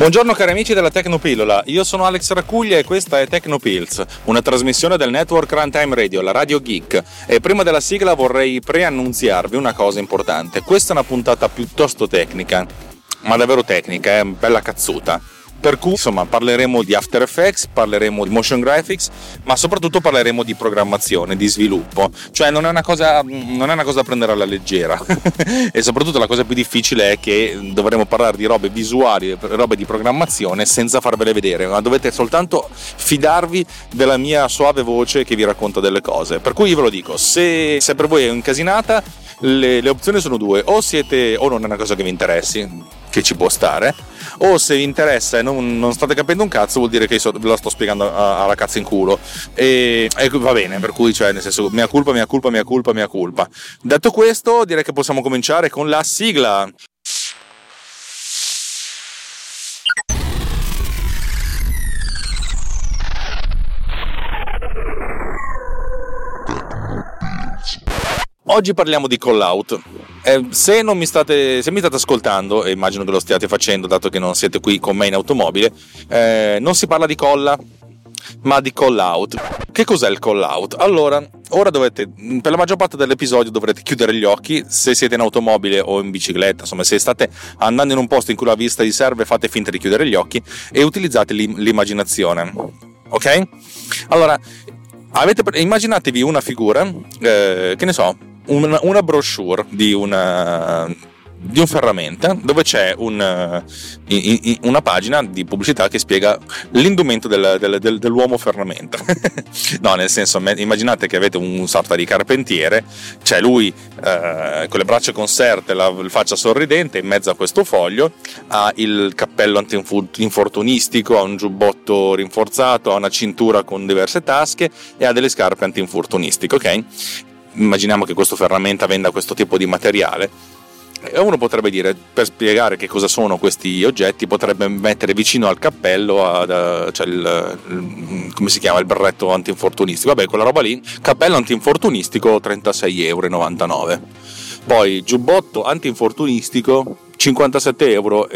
Buongiorno cari amici della Tecnopillola, io sono Alex Raccuglia e questa è Tecnopills, una trasmissione del network Runtime Radio, la Radio Geek. E prima della sigla vorrei preannunziarvi una cosa importante. Questa è una puntata piuttosto tecnica, ma davvero tecnica, è bella cazzuta per cui insomma parleremo di After Effects, parleremo di motion graphics, ma soprattutto parleremo di programmazione, di sviluppo. Cioè non è una cosa, non è una cosa da prendere alla leggera. e soprattutto la cosa più difficile è che dovremo parlare di robe visuali, robe di programmazione senza farvele vedere, ma dovete soltanto fidarvi della mia suave voce che vi racconta delle cose. Per cui io ve lo dico, se, se per voi è incasinata, le, le opzioni sono due, o siete o non è una cosa che vi interessi, che ci può stare, o se vi interessa e non, non state capendo un cazzo vuol dire che io ve la sto spiegando alla cazzo in culo e, e, va bene, per cui cioè nel senso mia colpa, mia colpa, mia colpa, mia colpa. Detto questo direi che possiamo cominciare con la sigla. Oggi parliamo di call out. Eh, se, state, se mi state ascoltando, e immagino che lo stiate facendo dato che non siete qui con me in automobile, eh, non si parla di colla, ma di call out. Che cos'è il call out? Allora, ora dovete, per la maggior parte dell'episodio dovrete chiudere gli occhi, se siete in automobile o in bicicletta, insomma se state andando in un posto in cui la vista vi serve fate finta di chiudere gli occhi e utilizzate l'immaginazione. Ok? Allora, avete, immaginatevi una figura, eh, che ne so, una, una brochure di una di un ferramenta dove c'è un, uh, una pagina di pubblicità che spiega l'indumento del, del, del, dell'uomo ferramenta. no, nel senso, immaginate che avete un sorta di carpentiere, c'è lui uh, con le braccia conserte, la faccia sorridente, in mezzo a questo foglio, ha il cappello antinfortunistico, ha un giubbotto rinforzato, ha una cintura con diverse tasche e ha delle scarpe antinfortunistiche, ok? Immaginiamo che questo ferramenta venda questo tipo di materiale. Uno potrebbe dire, per spiegare che cosa sono questi oggetti, potrebbe mettere vicino al cappello ad, cioè il, il, come si chiama, il berretto antinfortunistico. Vabbè, quella roba lì, cappello antinfortunistico 36,99 euro. Poi giubbotto antinfortunistico 57,18 euro.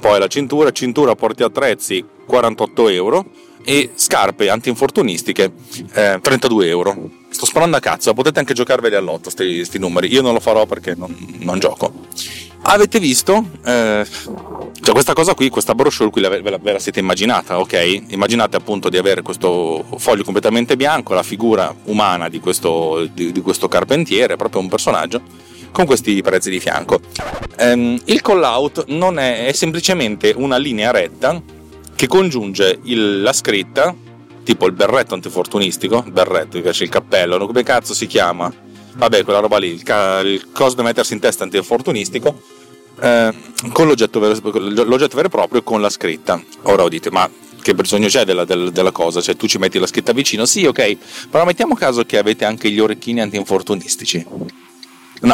Poi la cintura, cintura porti attrezzi 48 euro e scarpe antinfortunistiche eh, 32 euro. Sto sparando a cazzo, potete anche giocarveli all'otto questi numeri, io non lo farò perché non, non gioco. Avete visto? Eh, cioè questa cosa qui, questa brochure qui ve la, ve la siete immaginata, ok? Immaginate appunto di avere questo foglio completamente bianco, la figura umana di questo, di, di questo carpentiere, proprio un personaggio, con questi prezzi di fianco. Um, il call out non è, è semplicemente una linea retta che congiunge il, la scritta, tipo il berretto antifortunistico, berretto, mi piace il cappello, come cazzo si chiama? Vabbè, quella roba lì, il, ca- il coso da mettersi in testa antifortunistico, eh, con l'oggetto vero, l'oggetto vero e proprio con la scritta. Ora dite, ma che bisogno c'è della, della, della, cosa? Cioè tu ci metti la scritta vicino? Sì, ok, però mettiamo caso che avete anche gli orecchini antinfortunistici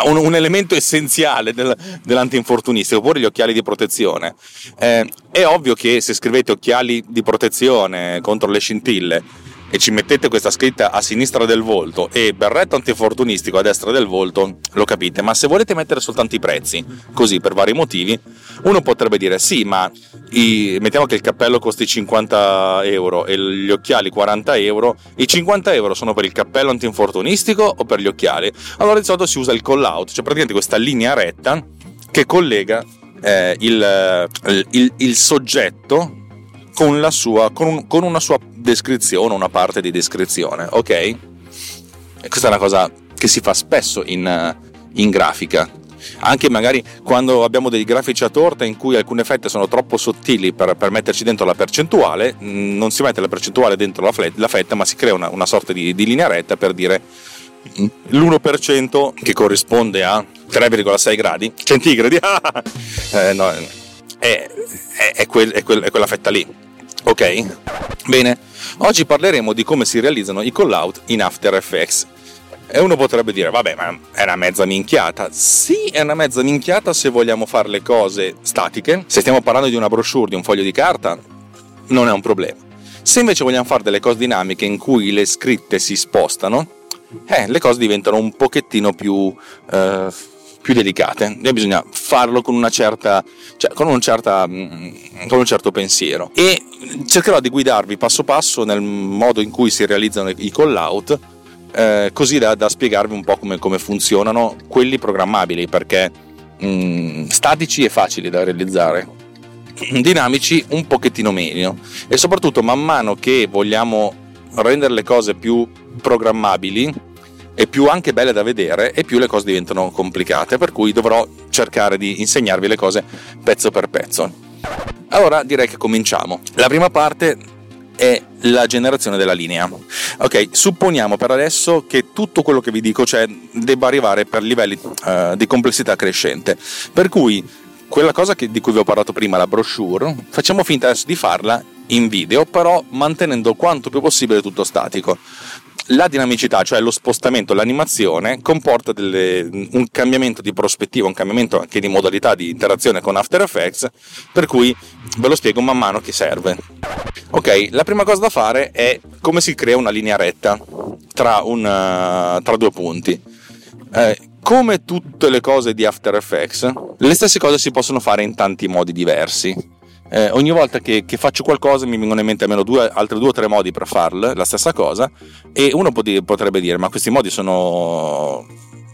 un, un, elemento essenziale del, dell'antinfortunistico, oppure gli occhiali di protezione. Eh, è ovvio che se scrivete occhiali di protezione contro le scintille e ci mettete questa scritta a sinistra del volto e berretto antifortunistico a destra del volto, lo capite, ma se volete mettere soltanto i prezzi, così per vari motivi, uno potrebbe dire sì, ma i, mettiamo che il cappello costi 50 euro e gli occhiali 40 euro, i 50 euro sono per il cappello antinfortunistico o per gli occhiali? Allora di solito si usa il call out, cioè praticamente questa linea retta che collega eh, il, il, il soggetto con, sua, con, un, con, una sua descrizione, una parte di descrizione, ok? E questa è una cosa che si fa spesso in, in grafica. Anche magari quando abbiamo dei grafici a torta in cui alcuni effetti sono troppo sottili per, per metterci dentro la percentuale, mm, non si mette la percentuale dentro la, flet, la fetta, ma si crea una, una sorta di, di linea retta per dire mm, l'1% che corrisponde a 3,6 gradi centigradi eh, no, è, è, è, quel, è quella fetta lì Ok? Bene, oggi parleremo di come si realizzano i call out in After Effects. E uno potrebbe dire, vabbè, ma è una mezza minchiata. Sì, è una mezza minchiata se vogliamo fare le cose statiche. Se stiamo parlando di una brochure, di un foglio di carta, non è un problema. Se invece vogliamo fare delle cose dinamiche in cui le scritte si spostano, eh, le cose diventano un pochettino più... Eh, più delicate. E bisogna farlo con certa, cioè con certa, mm, con un certo pensiero. E cercherò di guidarvi passo passo nel modo in cui si realizzano i call out eh, così da, da, spiegarvi un po' come, come, funzionano quelli programmabili perché mh, mm, statici e facili da realizzare dinamici un pochettino meno e soprattutto man mano che vogliamo rendere le cose più programmabili e più anche belle da vedere e più le cose diventano complicate per cui dovrò cercare di insegnarvi le cose pezzo per pezzo allora direi che cominciamo la prima parte è la generazione della linea. Ok, supponiamo per adesso che tutto quello che vi dico cioè, debba arrivare per livelli uh, di complessità crescente. Per cui quella cosa che, di cui vi ho parlato prima, la brochure, facciamo finta adesso di farla in video, però mantenendo quanto più possibile tutto statico. La dinamicità, cioè lo spostamento, l'animazione, comporta delle, un cambiamento di prospettiva, un cambiamento anche di modalità di interazione con After Effects, per cui ve lo spiego man mano che serve. Ok, la prima cosa da fare è come si crea una linea retta tra, un, uh, tra due punti. Eh, come tutte le cose di After Effects, le stesse cose si possono fare in tanti modi diversi. Eh, ogni volta che, che, faccio qualcosa mi vengono in mente almeno due, altri due o tre modi per farla, la stessa cosa, e uno potrebbe dire: Ma questi modi sono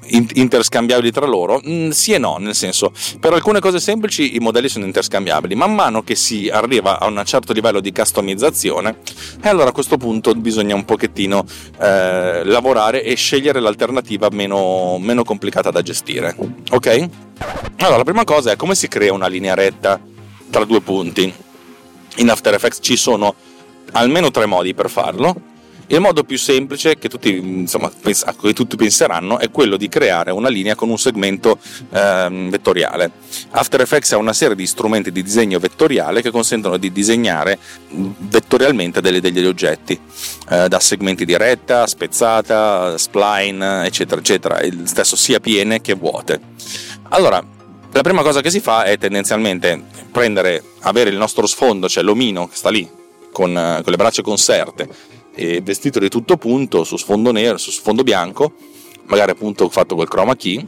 interscambiabili tra loro? Mm, sì e no, nel senso, per alcune cose semplici i modelli sono interscambiabili, man mano che si arriva a un certo livello di customizzazione, e allora a questo punto bisogna un pochettino eh, lavorare e scegliere l'alternativa meno, meno complicata da gestire. Ok? Allora, la prima cosa è come si crea una linea retta tra due punti. In After Effects ci sono almeno tre modi per farlo il modo più semplice che tutti, insomma, a cui tutti penseranno è quello di creare una linea con un segmento ehm, vettoriale. After Effects ha una serie di strumenti di disegno vettoriale che consentono di disegnare vettorialmente delle, degli oggetti, eh, da segmenti di retta, spezzata, spline, eccetera, eccetera, il stesso sia piene che vuote. Allora, la prima cosa che si fa è tendenzialmente prendere, avere il nostro sfondo, cioè l'omino che sta lì con, eh, con le braccia conserte e vestito di tutto punto su sfondo nero, su sfondo bianco, magari appunto fatto col chroma key,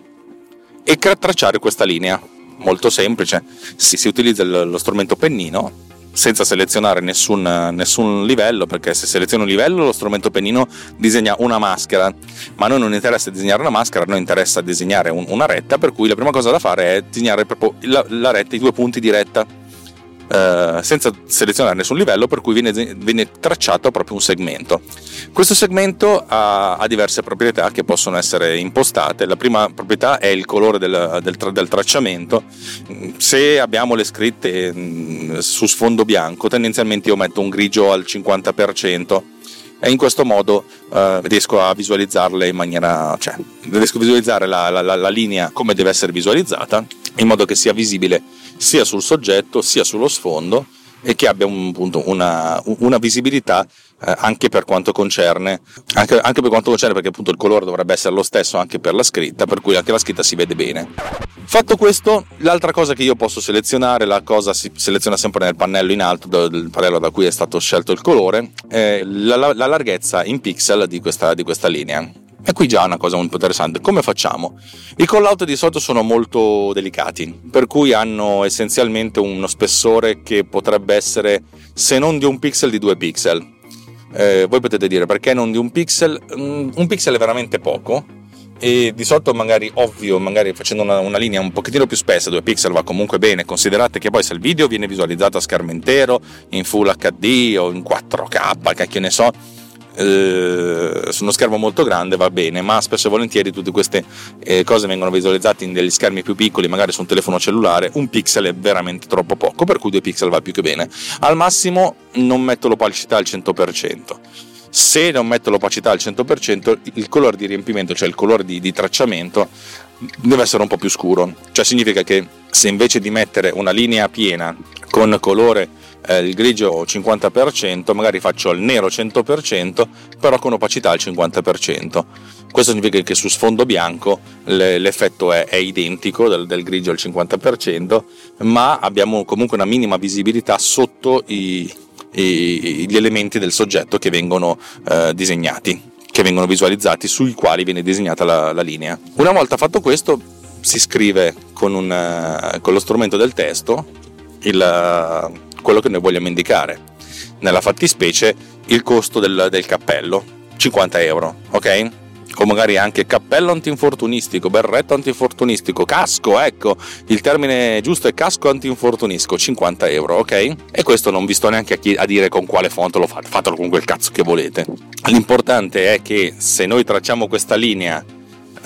e tracciare questa linea. Molto semplice, si, si utilizza lo strumento pennino senza selezionare nessun, nessun, livello, perché se seleziono un livello lo strumento pennino disegna una maschera, ma a noi non interessa disegnare una maschera, a noi interessa disegnare un, una retta, per cui la prima cosa da fare è disegnare proprio la, la retta, i due punti di retta eh, senza selezionare nessun livello, per cui viene, viene, tracciato proprio un segmento. Questo segmento ha, ha, diverse proprietà che possono essere impostate. La prima proprietà è il colore del, del, del tracciamento. Se abbiamo le scritte mm, su sfondo bianco, tendenzialmente io metto un grigio al 50% e in questo modo eh, riesco a visualizzarle in maniera, cioè riesco a visualizzare la, la, la, linea come deve essere visualizzata in modo che sia visibile sia sul soggetto sia sullo sfondo e che abbia un, appunto, una, una, visibilità eh, anche per quanto concerne anche, anche, per quanto concerne perché appunto il colore dovrebbe essere lo stesso anche per la scritta per cui anche la scritta si vede bene. Fatto questo l'altra cosa che io posso selezionare la cosa si seleziona sempre nel pannello in alto del pannello da cui è stato scelto il colore è la, la, la larghezza in pixel di questa, di questa linea e qui già una cosa molto interessante, come facciamo? I callout di solito sono molto delicati, per cui hanno essenzialmente uno spessore che potrebbe essere, se non di un pixel, di due pixel. Eh, voi potete dire perché non di un pixel? Mm, un pixel è veramente poco, e di solito magari ovvio magari facendo una, una, linea un pochettino più spessa due pixel va comunque bene considerate che poi se il video viene visualizzato a schermo intero in full HD o in 4K cacchio ne so eh, su uno schermo molto grande va bene, ma spesso e volentieri tutte queste eh, cose vengono visualizzate in degli schermi più piccoli, magari su un telefono cellulare, un pixel è veramente troppo poco, per cui due pixel va più che bene. Al massimo non metto l'opacità al 100%. Se non metto l'opacità al 100%, il colore di riempimento, cioè il colore di, di tracciamento, deve essere un po' più scuro. Cioè significa che se invece di mettere una linea piena con colore eh, il grigio 50%, magari faccio il nero 100%, però con opacità al 50%. Questo significa che su sfondo bianco l'effetto è, è identico del, del, grigio al 50%, ma abbiamo comunque una minima visibilità sotto i, i, gli elementi del soggetto che vengono eh, disegnati, che vengono visualizzati, sui quali viene disegnata la, la linea. Una volta fatto questo, si scrive con, un, eh, con lo strumento del testo il, quello che noi vogliamo indicare. Nella fattispecie il costo del, del cappello, 50 euro, ok? o magari anche cappello antinfortunistico, berretto antinfortunistico, casco, ecco, il termine giusto è casco antinfortunistico, 50 euro, ok? E questo non vi sto neanche a, chi- a dire con quale font lo fate, fatelo con quel cazzo che volete. L'importante è che se noi tracciamo questa linea,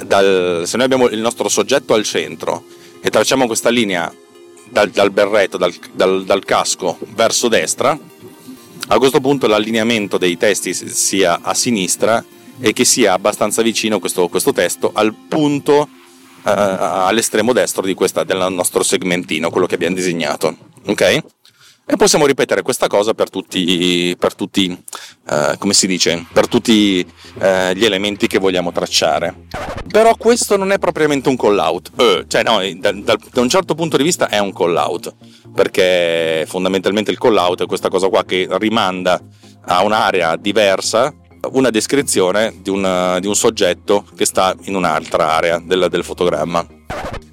dal, se noi abbiamo il nostro soggetto al centro e tracciamo questa linea dal, dal berretto, dal, dal, dal casco verso destra, a questo punto l'allineamento dei testi sia a sinistra e che sia abbastanza vicino questo, questo testo al punto uh, all'estremo destro questa, del nostro segmentino, quello che abbiamo disegnato. Ok? E possiamo ripetere questa cosa per tutti, per tutti uh, come si dice, per tutti uh, gli elementi che vogliamo tracciare. Però questo non è propriamente un call out, uh, cioè no, da, da, da, un certo punto di vista è un call out, perché fondamentalmente il call out è questa cosa qua che rimanda a un'area diversa una descrizione di un, di un soggetto che sta in un'altra area del, del fotogramma.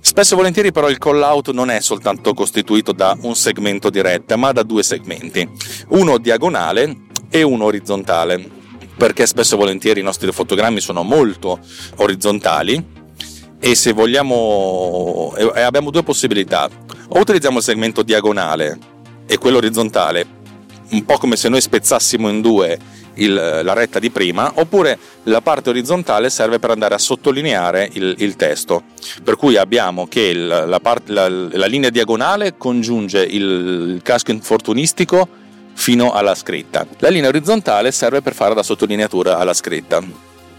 Spesso e volentieri però il call out non è soltanto costituito da un segmento di retta, ma da due segmenti, uno diagonale e uno orizzontale, perché spesso e volentieri i nostri fotogrammi sono molto orizzontali e se vogliamo e abbiamo due possibilità, o utilizziamo il segmento diagonale e quello orizzontale, un po' come se noi spezzassimo in due il, la retta di prima, oppure la parte orizzontale serve per andare a sottolineare il, il testo. Per cui abbiamo che il, la, part, la, la, linea diagonale congiunge il casco infortunistico fino alla scritta. La linea orizzontale serve per fare la sottolineatura alla scritta.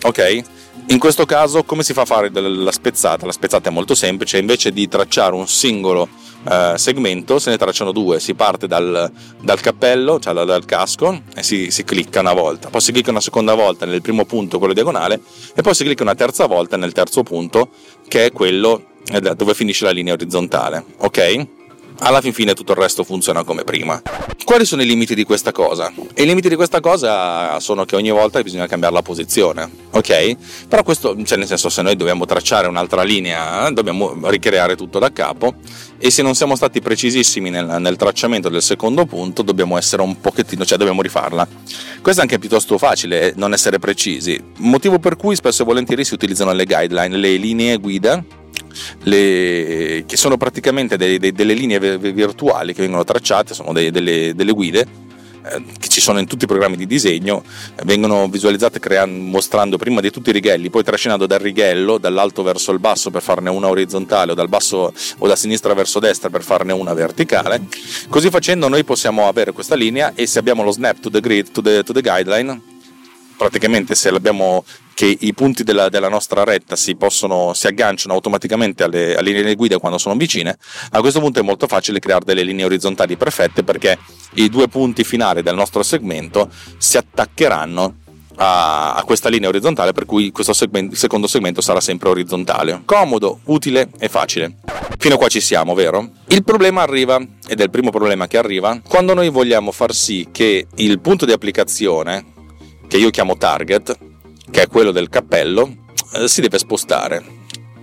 Ok? In questo caso come si fa a fare la spezzata? La spezzata è molto semplice, invece di tracciare un singolo eh, segmento se ne tracciano due, si parte dal, dal cappello, cioè dal casco e si, si, clicca una volta, poi si clicca una seconda volta nel primo punto, quello diagonale, e poi si clicca una terza volta nel terzo punto che è quello eh, dove finisce la linea orizzontale, ok? Alla fin fine tutto il resto funziona come prima. Quali sono i limiti di questa cosa? I limiti di questa cosa sono che ogni volta bisogna cambiare la posizione, ok? Però questo, cioè nel senso, se noi dobbiamo tracciare un'altra linea, dobbiamo ricreare tutto da capo e se non siamo stati precisissimi nel, nel tracciamento del secondo punto, dobbiamo essere un pochettino, cioè dobbiamo rifarla. Questo è anche piuttosto facile, non essere precisi, motivo per cui spesso e volentieri si utilizzano le guideline, le linee guida le, che sono praticamente dei, dei, delle linee virtuali che vengono tracciate, sono dei, delle, delle, guide eh, che ci sono in tutti i programmi di disegno, vengono visualizzate creando, mostrando prima di tutti i righelli, poi trascinando dal righello dall'alto verso il basso per farne una orizzontale o dal basso o da sinistra verso destra per farne una verticale. Così facendo noi possiamo avere questa linea e se abbiamo lo snap to the grid, to the, to the guideline, praticamente se abbiamo che i punti della, della nostra retta si, possono, si agganciano automaticamente alle, alle, linee guida quando sono vicine, a questo punto è molto facile creare delle linee orizzontali perfette perché i due punti finali del nostro segmento si attaccheranno a, questa linea orizzontale per cui questo segmento, secondo segmento sarà sempre orizzontale. Comodo, utile e facile. Fino a qua ci siamo, vero? Il problema arriva, ed è il primo problema che arriva, quando noi vogliamo far sì che il punto di applicazione, che io chiamo target, che è quello del cappello, eh, si deve spostare.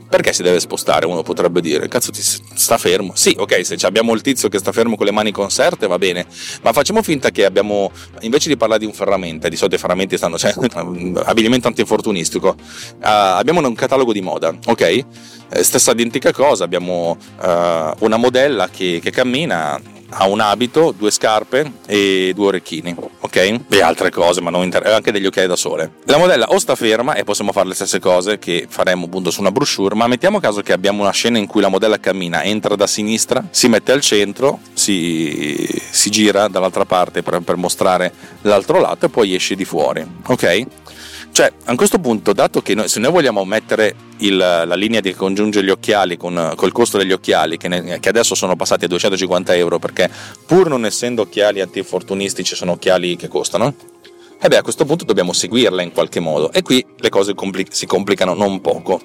Perché si deve spostare? Uno potrebbe dire, cazzo ti sta fermo. Sì, ok, se abbiamo il tizio che sta fermo con le mani conserte va bene, ma facciamo finta che abbiamo, invece di parlare di un ferramenta, di solito i ferramenti stanno, cioè, abbigliamento antinfortunistico, uh, abbiamo un catalogo di moda, ok? Eh, stessa identica cosa, abbiamo uh, una modella che, che cammina, ha un abito, due scarpe e due orecchini, ok? E altre cose, ma non inter- anche degli occhiali da sole. La modella o sta ferma e possiamo fare le stesse cose che faremmo appunto su una brochure, ma mettiamo caso che abbiamo una scena in cui la modella cammina, entra da sinistra, si mette al centro, si, si gira dall'altra parte per, per mostrare l'altro lato e poi esce di fuori, ok? Cioè, a questo punto, dato che noi, se noi vogliamo mettere il, la linea che congiunge gli occhiali con col costo degli occhiali, che, ne, che, adesso sono passati a 250 euro, perché pur non essendo occhiali antinfortunistici sono occhiali che costano, e eh beh, a questo punto dobbiamo seguirla in qualche modo. E qui le cose compli- si complicano non poco.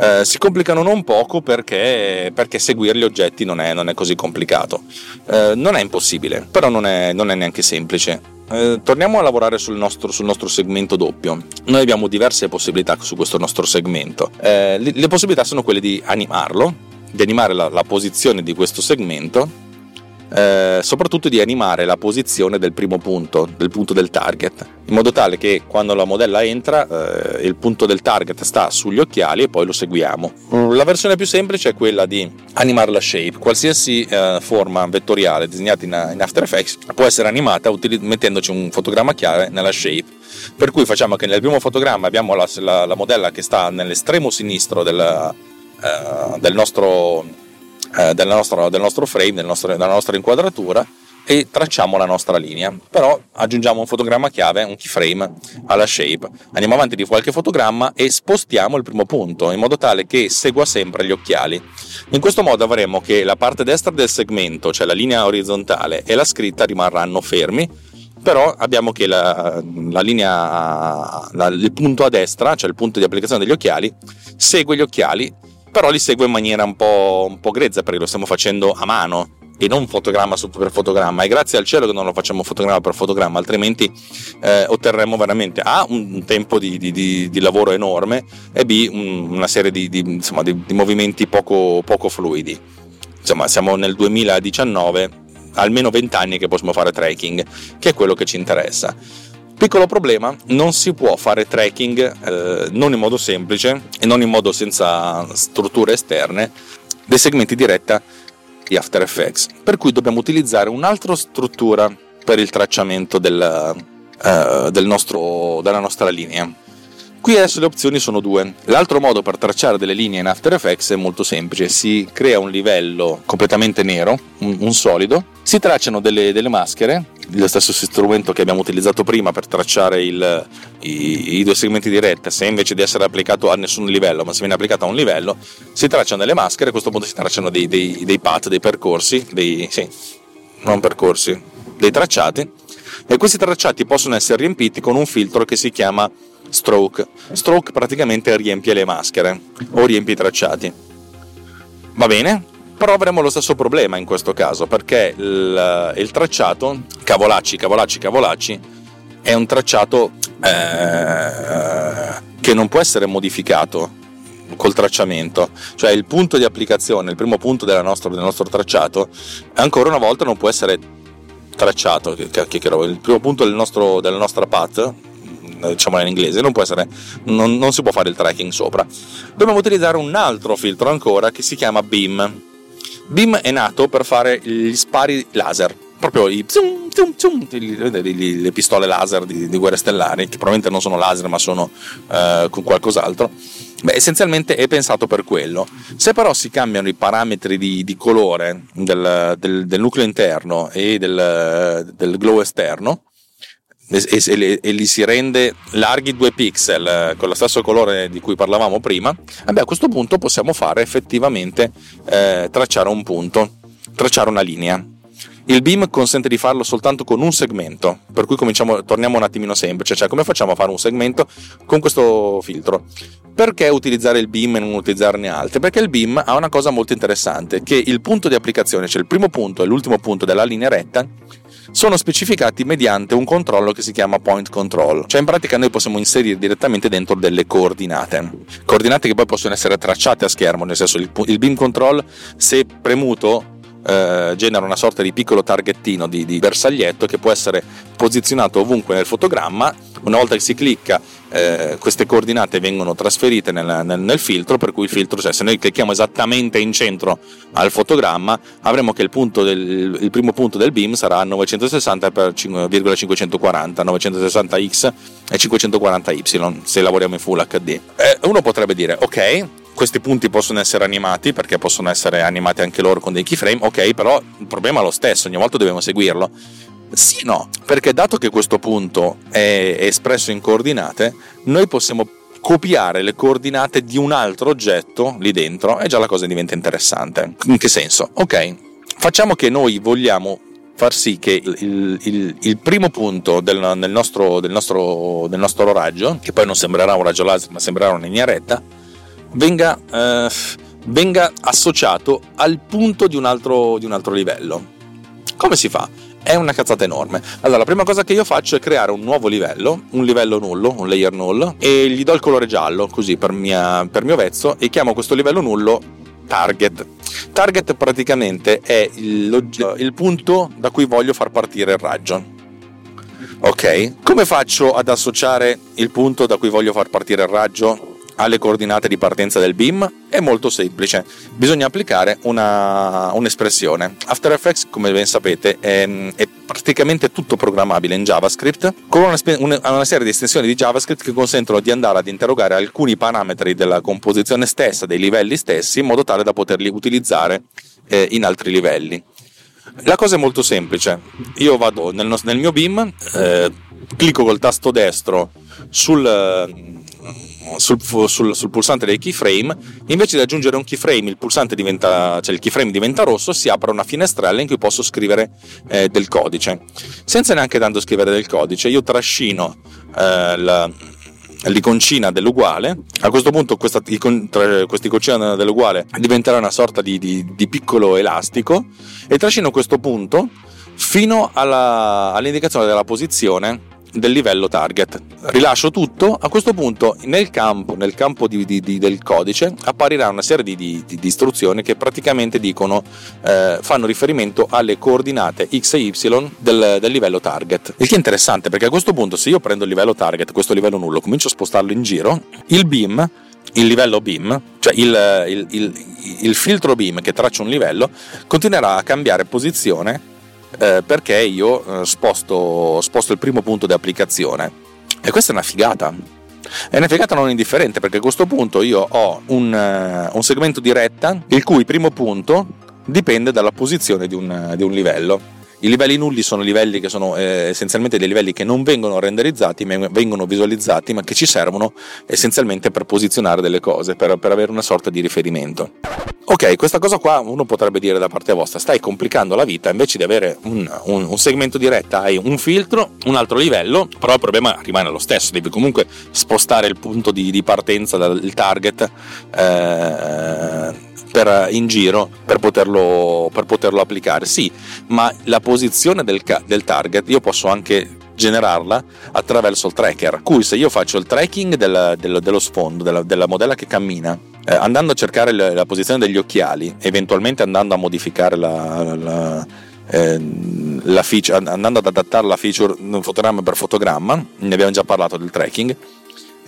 Eh, si complicano non poco perché, perché seguire gli oggetti non è, non è così complicato. Eh, non è impossibile, però non è, non è neanche semplice. Eh, torniamo a lavorare sul nostro, sul nostro, segmento doppio. Noi abbiamo diverse possibilità su questo nostro segmento. Eh, le, le, possibilità sono quelle di animarlo, di animare la, la posizione di questo segmento eh, soprattutto di animare la posizione del primo punto, del punto del target, in modo tale che quando la modella entra eh, il punto del target sta sugli occhiali e poi lo seguiamo. La versione più semplice è quella di animare la shape, qualsiasi eh, forma vettoriale disegnata in, in, After Effects può essere animata util- mettendoci un fotogramma chiave nella shape. Per cui facciamo che nel primo fotogramma abbiamo la, la, la modella che sta nell'estremo sinistro del, eh, del nostro eh, del, nostro, del, nostro, frame, del nostro, della nostra inquadratura e tracciamo la nostra linea. Però aggiungiamo un fotogramma chiave, un keyframe alla shape. Andiamo avanti di qualche fotogramma e spostiamo il primo punto in modo tale che segua sempre gli occhiali. In questo modo avremo che la parte destra del segmento, cioè la linea orizzontale e la scritta rimarranno fermi però abbiamo che la, la linea, la, il punto a destra, cioè il punto di applicazione degli occhiali, segue gli occhiali però li segue in maniera un po', un po grezza perché lo stiamo facendo a mano e non fotogramma per fotogramma. E grazie al cielo che non lo facciamo fotogramma per fotogramma altrimenti eh, otterremo veramente A un tempo di, di, di, di lavoro enorme e B un, una serie di, insomma, di, movimenti poco, poco fluidi. Insomma siamo nel 2019 almeno 20 anni che possiamo fare tracking che è quello che ci interessa Piccolo problema, non si può fare tracking eh, non in modo semplice e non in modo senza strutture esterne dei segmenti diretta di After Effects, per cui dobbiamo utilizzare un'altra struttura per il tracciamento del, uh, del nostro, della nostra linea. Qui adesso le opzioni sono due. L'altro modo per tracciare delle linee in After Effects è molto semplice, si crea un livello completamente nero, un, un solido, si tracciano delle, delle, maschere, lo stesso strumento che abbiamo utilizzato prima per tracciare il, i, i, due segmenti di retta, se invece di essere applicato a nessun livello, ma se viene applicato a un livello, si tracciano delle maschere, a questo punto si tracciano dei, dei, dei path, dei percorsi, dei, sì, non percorsi, dei tracciati, e questi tracciati possono essere riempiti con un filtro che si chiama Stroke. Stroke praticamente riempie le maschere o riempie i tracciati. Va bene? Però avremo lo stesso problema in questo caso perché il, il tracciato, cavolacci, cavolacci, cavolacci, è un tracciato eh, che non può essere modificato col tracciamento, cioè il punto di applicazione, il primo punto nostra, del nostro tracciato, ancora una volta non può essere tracciato, il primo punto del nostro, della nostra path diciamo in inglese, non, essere, non, non si può fare il tracking sopra. Dobbiamo utilizzare un altro filtro ancora che si chiama Beam. Beam è nato per fare gli spari laser, proprio i zoom, zoom, zoom, le pistole laser di, di, guerre stellari, che probabilmente non sono laser ma sono uh, con qualcos'altro. Beh, essenzialmente è pensato per quello. Se però si cambiano i parametri di, di colore del, del, del, nucleo interno e del, del glow esterno, e, e, e, li si rende larghi 2 pixel con lo stesso colore di cui parlavamo prima, vabbè, a questo punto possiamo fare effettivamente eh, tracciare un punto, tracciare una linea. Il beam consente di farlo soltanto con un segmento, per cui torniamo un attimino semplice, cioè come facciamo a fare un segmento con questo filtro? Perché utilizzare il beam e non utilizzarne altri? Perché il beam ha una cosa molto interessante, che il punto di applicazione, cioè il primo punto e l'ultimo punto della linea retta, sono specificati mediante un controllo che si chiama point control, cioè in pratica noi possiamo inserire direttamente dentro delle coordinate, coordinate che poi possono essere tracciate a schermo, nel senso il, il beam control se premuto eh, genera una sorta di piccolo targettino di, di, bersaglietto che può essere posizionato ovunque nel fotogramma. Una volta che si clicca, eh, queste coordinate vengono trasferite nel, nel, nel, filtro, per cui il filtro, cioè se noi clicchiamo esattamente in centro al fotogramma, avremo che il, del, il primo punto del beam sarà 960x540, 960x e 540y se lavoriamo in Full HD. Eh, uno potrebbe dire, ok, questi punti possono essere animati perché possono essere animati anche loro con dei keyframe, ok, però il problema è lo stesso, ogni volta dobbiamo seguirlo. Sì, no, perché dato che questo punto è espresso in coordinate, noi possiamo copiare le coordinate di un altro oggetto lì dentro e già la cosa diventa interessante. In che senso? Ok, facciamo che noi vogliamo far sì che il, il, il primo punto del, del, nostro, del, nostro, del nostro raggio, che poi non sembrerà un raggio laser ma sembrerà una linea retta, venga, eh, venga associato al punto di un, altro, di un altro livello. Come si fa? È una cazzata enorme. Allora, la prima cosa che io faccio è creare un nuovo livello, un livello nullo, un layer null, e gli do il colore giallo, così per, mia, per mio vezzo, e chiamo questo livello nullo target. Target praticamente è il, il punto da cui voglio far partire il raggio. Ok? Come faccio ad associare il punto da cui voglio far partire il raggio alle coordinate di partenza del beam? È molto semplice, bisogna applicare una, un'espressione. After Effects, come ben sapete, è, è praticamente tutto programmabile in JavaScript con una, una, serie di estensioni di JavaScript che consentono di andare ad interrogare alcuni parametri della composizione stessa, dei livelli stessi, in modo tale da poterli utilizzare eh, in altri livelli. La cosa è molto semplice, io vado nel, nel mio beam, eh, clicco col tasto destro sul, sul, sul, sul, pulsante del keyframe, invece di aggiungere un keyframe, il pulsante diventa, cioè il keyframe diventa rosso, si apre una finestrella in cui posso scrivere eh, del codice. Senza neanche tanto scrivere del codice, io trascino eh, la, l'iconcina dell'uguale. A questo punto questa, iconcina dell'uguale diventerà una sorta di, di, di piccolo elastico e trascino questo punto fino alla, all'indicazione della posizione del livello target. Rilascio tutto, a questo punto nel campo, nel campo di, di, di, del codice apparirà una serie di, istruzioni che praticamente dicono, eh, fanno riferimento alle coordinate x e y del, del, livello target. Il che è interessante perché a questo punto se io prendo il livello target, questo livello nullo, comincio a spostarlo in giro, il beam il livello beam, cioè il, il, il, il filtro beam che traccia un livello, continuerà a cambiare posizione eh, perché io eh, sposto, sposto il primo punto di applicazione. E questa è una figata. È una figata non indifferente perché a questo punto io ho un, uh, un segmento di retta il cui primo punto dipende dalla posizione di un, di un livello. I livelli nulli sono livelli che sono eh, essenzialmente dei livelli che non vengono renderizzati, ma vengono visualizzati, ma che ci servono essenzialmente per posizionare delle cose, per, per avere una sorta di riferimento. Ok, questa cosa qua uno potrebbe dire da parte vostra, stai complicando la vita, invece di avere un, un, un segmento di retta hai un filtro, un altro livello, però il problema rimane lo stesso, devi comunque spostare il punto di, di partenza dal target. Eh, per, in giro per poterlo, per poterlo, applicare. Sì, ma la posizione del, del target io posso anche generarla attraverso il tracker, cui se io faccio il tracking del, del, dello sfondo, della, della, modella che cammina, eh, andando a cercare la, la, posizione degli occhiali, eventualmente andando a modificare la, la, eh, feature, andando ad adattare la feature fotogramma per fotogramma, ne abbiamo già parlato del tracking,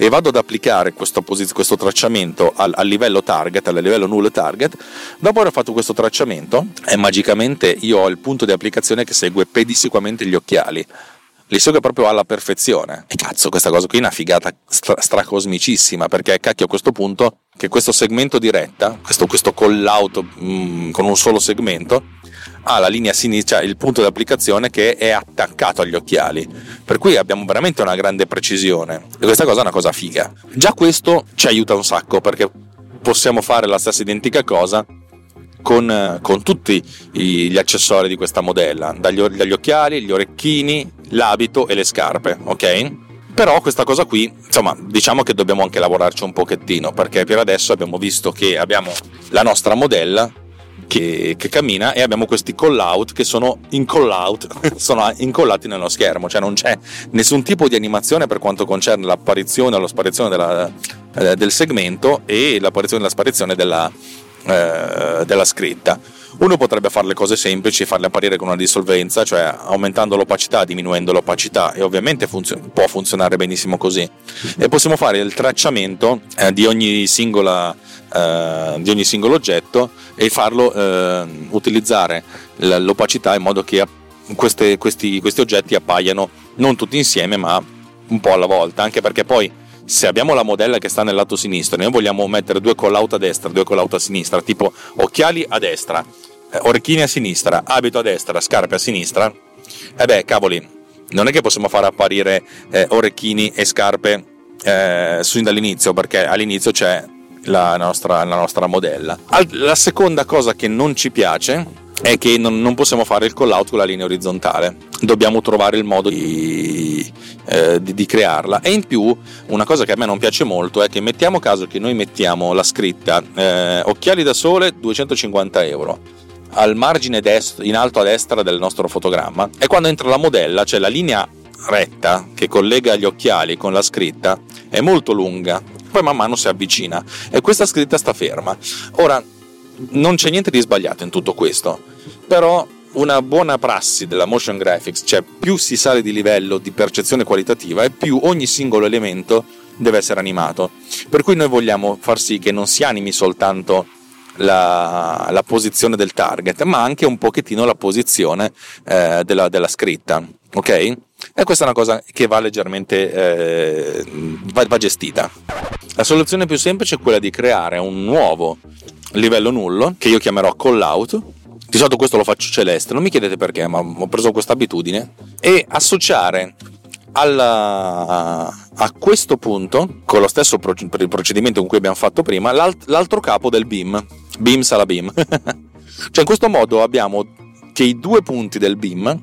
e vado ad applicare questo, questo tracciamento al, al, livello target, al livello null target, dopo aver fatto questo tracciamento, e magicamente io ho il punto di applicazione che segue pedissequamente gli occhiali. Li segue proprio alla perfezione. E cazzo, questa cosa qui è una figata stra- stracosmicissima, perché cacchio a questo punto che questo segmento di retta, questo, questo out mm, con un solo segmento, ha la linea sinistra, cioè il punto di applicazione che è attaccato agli occhiali. Per cui abbiamo veramente una grande precisione e questa cosa è una cosa figa. Già questo ci aiuta un sacco perché possiamo fare la stessa identica cosa con, con tutti gli accessori di questa modella, dagli, dagli occhiali, gli orecchini, l'abito e le scarpe, ok? Però questa cosa qui, insomma, diciamo che dobbiamo anche lavorarci un pochettino, perché per adesso abbiamo visto che abbiamo la nostra modella che, che, cammina e abbiamo questi call out che sono, in call out, sono incollati nello schermo, cioè non c'è nessun tipo di animazione per quanto concerne l'apparizione o la sparizione della, eh, del segmento e l'apparizione e la sparizione della, eh, della scritta. Uno potrebbe fare le cose semplici farle apparire con una dissolvenza, cioè aumentando l'opacità, diminuendo l'opacità e ovviamente funzion- può funzionare benissimo così. E possiamo fare il tracciamento eh, di, ogni singola, eh, di ogni singolo oggetto e farlo eh, utilizzare l'opacità in modo che queste, questi, questi oggetti appaiano non tutti insieme ma un po' alla volta, anche perché poi se abbiamo la modella che sta nel lato sinistro noi vogliamo mettere due call out a destra, due call out a sinistra, tipo occhiali a destra, eh, orecchini a sinistra, abito a destra, scarpe a sinistra, e eh beh, cavoli, non è che possiamo fare apparire eh, orecchini e scarpe eh, sin dall'inizio, perché all'inizio c'è la nostra, la nostra modella. La seconda cosa che non ci piace è che non, non, possiamo fare il call out con la linea orizzontale, dobbiamo trovare il modo di, eh, di, di, crearla. E in più, una cosa che a me non piace molto è che mettiamo caso che noi mettiamo la scritta eh, occhiali da sole 250 euro al margine destro, in alto a destra del nostro fotogramma e quando entra la modella, cioè la linea retta che collega gli occhiali con la scritta, è molto lunga, poi man mano si avvicina e questa scritta sta ferma. Ora, non c'è niente di sbagliato in tutto questo, però una buona prassi della motion graphics, cioè più si sale di livello di percezione qualitativa e più ogni singolo elemento deve essere animato. Per cui noi vogliamo far sì che non si animi soltanto la, la posizione del target, ma anche un pochettino la posizione eh, della, della, scritta. Ok? E questa è una cosa che va leggermente eh, va, va gestita. La soluzione più semplice è quella di creare un nuovo livello nullo che io chiamerò call out di solito questo lo faccio celeste, non mi chiedete perché, ma ho preso questa abitudine. E associare alla, a questo punto, con lo stesso procedimento con cui abbiamo fatto prima, l'alt, l'altro capo del beam. Beam sala beam. cioè in questo modo abbiamo che i due punti del beam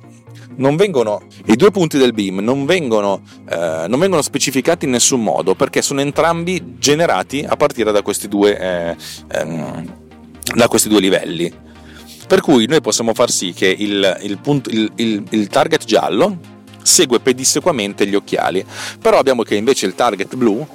non vengono, i due punti del beam non vengono, eh, non vengono, specificati in nessun modo perché sono entrambi generati a partire da questi due, eh, ehm, da questi due livelli. Per cui noi possiamo far sì che il, il, punto, il, il target giallo segue pedissequamente gli occhiali, però abbiamo che invece il target blu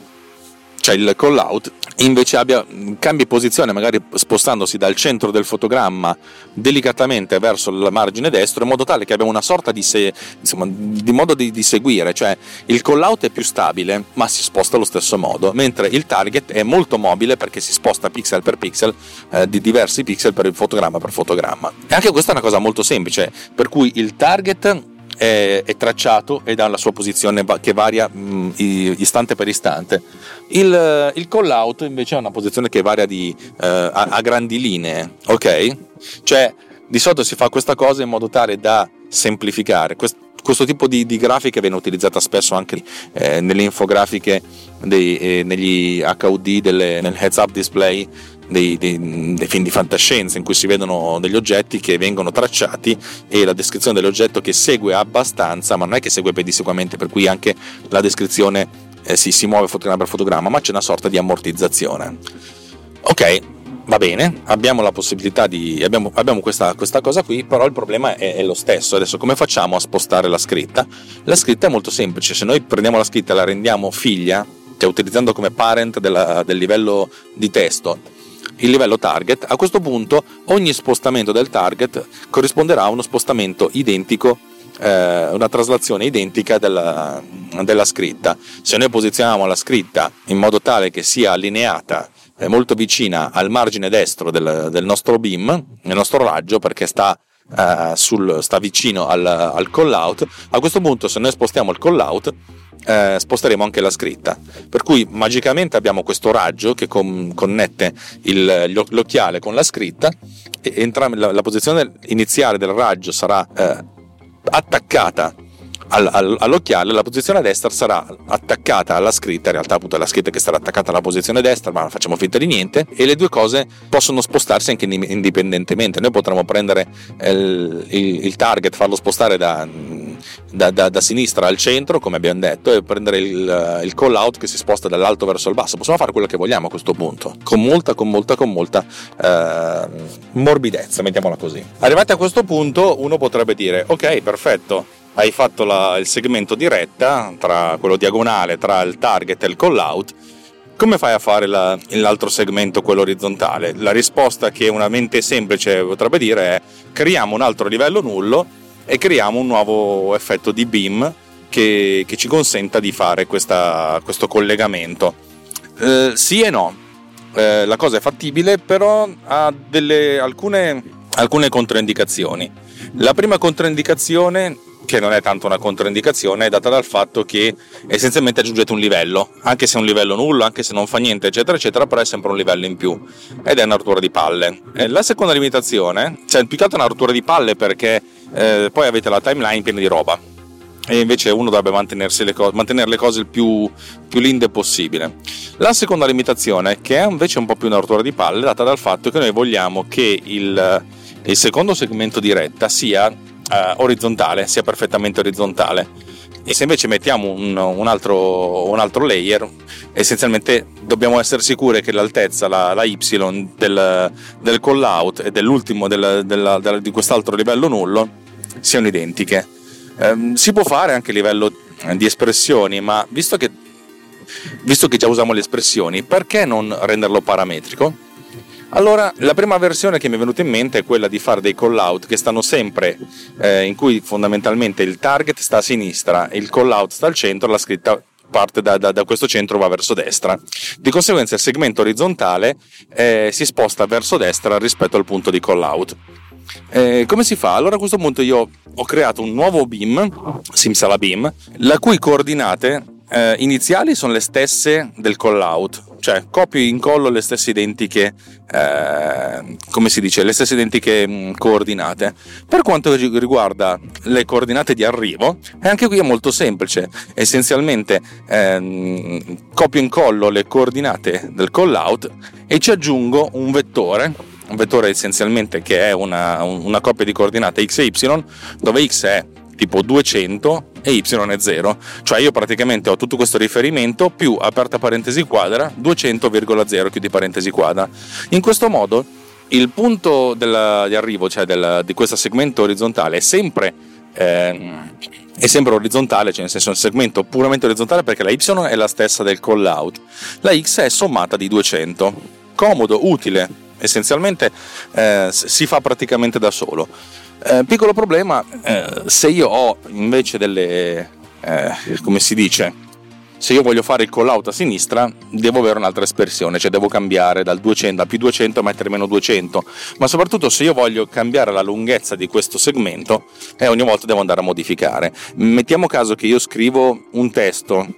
cioè il call out, invece abbia, cambi posizione, magari spostandosi dal centro del fotogramma delicatamente verso il margine destro, in modo tale che abbiamo una sorta di, se, insomma, di modo di, di, seguire, cioè il call out è più stabile, ma si sposta allo stesso modo, mentre il target è molto mobile perché si sposta pixel per pixel, eh, di diversi pixel per il fotogramma per fotogramma. E anche questa è una cosa molto semplice, per cui il target è, è, tracciato ed ha la sua posizione che varia mh, istante per istante. Il, il, call out invece ha una posizione che varia di, uh, a, a, grandi linee, ok? Cioè di solito si fa questa cosa in modo tale da semplificare. Quest, questo tipo di, di, grafica viene utilizzata spesso anche eh, nelle infografiche, dei, eh, negli HUD, delle, nel heads up display dei, dei, dei, film di fantascienza in cui si vedono degli oggetti che vengono tracciati e la descrizione dell'oggetto che segue abbastanza, ma non è che segue pedissequamente, per cui anche la descrizione eh, si, si muove fotogramma per fotogramma, ma c'è una sorta di ammortizzazione. Ok, va bene, abbiamo la possibilità di. abbiamo, abbiamo questa, questa, cosa qui, però il problema è, è, lo stesso. Adesso come facciamo a spostare la scritta? La scritta è molto semplice, se noi prendiamo la scritta e la rendiamo figlia, cioè utilizzando come parent della, del livello di testo, il livello target, a questo punto ogni spostamento del target corrisponderà a uno spostamento identico eh, una traslazione identica della, della, scritta. Se noi posizioniamo la scritta in modo tale che sia allineata eh, molto vicina al margine destro del, del nostro beam, nel nostro raggio, perché sta, eh, sul, sta vicino al, al call out, a questo punto se noi spostiamo il call out eh, sposteremo anche la scritta. Per cui magicamente abbiamo questo raggio che con, connette il, l'occhiale con la scritta e entra, la, la, posizione iniziale del raggio sarà eh, attaccata all'occhiale, la posizione destra sarà attaccata alla scritta, in realtà appunto è la scritta che sarà attaccata alla posizione destra, ma facciamo finta di niente, e le due cose possono spostarsi anche indipendentemente. Noi potremmo prendere il, il, il target, farlo spostare da, da, da, da, sinistra al centro, come abbiamo detto, e prendere il, il, call out che si sposta dall'alto verso il basso. Possiamo fare quello che vogliamo a questo punto, con molta, con molta, con molta eh, morbidezza, mettiamola così. Arrivati a questo punto, uno potrebbe dire: Ok, perfetto hai fatto la, il segmento diretta tra quello diagonale tra il target e il call out come fai a fare la, l'altro segmento, quello orizzontale? La risposta che una mente semplice potrebbe dire è creiamo un altro livello nullo e creiamo un nuovo effetto di beam che, che ci consenta di fare questa, questo collegamento. Eh, sì e no, eh, la cosa è fattibile, però ha delle, alcune, alcune controindicazioni. La prima controindicazione che non è tanto una controindicazione, è data dal fatto che essenzialmente aggiungete un livello, anche se è un livello nullo, anche se non fa niente, eccetera, eccetera, però è sempre un livello in più ed è una rottura di palle. E la seconda limitazione, cioè più che altro una rottura di palle perché eh, poi avete la timeline piena di roba e invece uno dovrebbe le co- mantenere le cose il più, più linde possibile. La seconda limitazione, che è invece un po' più una rottura di palle, è data dal fatto che noi vogliamo che il il secondo segmento di retta sia uh, orizzontale, sia perfettamente orizzontale. E se invece mettiamo un, un, altro, un altro, layer, essenzialmente dobbiamo essere sicuri che l'altezza, la, la y del, del call out e dell'ultimo del, del, del, di quest'altro livello nullo siano identiche. Um, si può fare anche a livello di espressioni, ma visto che, visto che già usiamo le espressioni, perché non renderlo parametrico? Allora, la prima versione che mi è venuta in mente è quella di fare dei call out che stanno sempre, eh, in cui fondamentalmente il target sta a sinistra, il call out sta al centro, la scritta parte da, da, da questo centro va verso destra. Di conseguenza il segmento orizzontale eh, si sposta verso destra rispetto al punto di call out. Eh, come si fa? Allora a questo punto io ho creato un nuovo beam, Simsala Beam, la cui coordinate eh, iniziali sono le stesse del call out, cioè copio e incollo le stesse identiche, eh, come si dice, le stesse identiche mm, coordinate. Per quanto riguarda le coordinate di arrivo, anche qui è molto semplice, essenzialmente ehm, copio e incollo le coordinate del call out e ci aggiungo un vettore un vettore essenzialmente che è una, una coppia di coordinate x e y, dove x è tipo 200 e y è 0. Cioè io praticamente ho tutto questo riferimento più aperta parentesi quadra 200,0 chiudi parentesi quadra. In questo modo il punto della, di arrivo, cioè del, di questo segmento orizzontale, è sempre, eh, è sempre orizzontale, cioè nel senso è un segmento puramente orizzontale perché la y è la stessa del call out, la x è sommata di 200. Comodo, utile, essenzialmente eh, si fa praticamente da solo. Eh, piccolo problema, eh, se io ho invece delle, eh, come si dice, se io voglio fare il call out a sinistra, devo avere un'altra espressione, cioè devo cambiare dal 200 a più 200 a mettere meno 200, ma soprattutto se io voglio cambiare la lunghezza di questo segmento, eh, ogni volta devo andare a modificare. Mettiamo caso che io scrivo un testo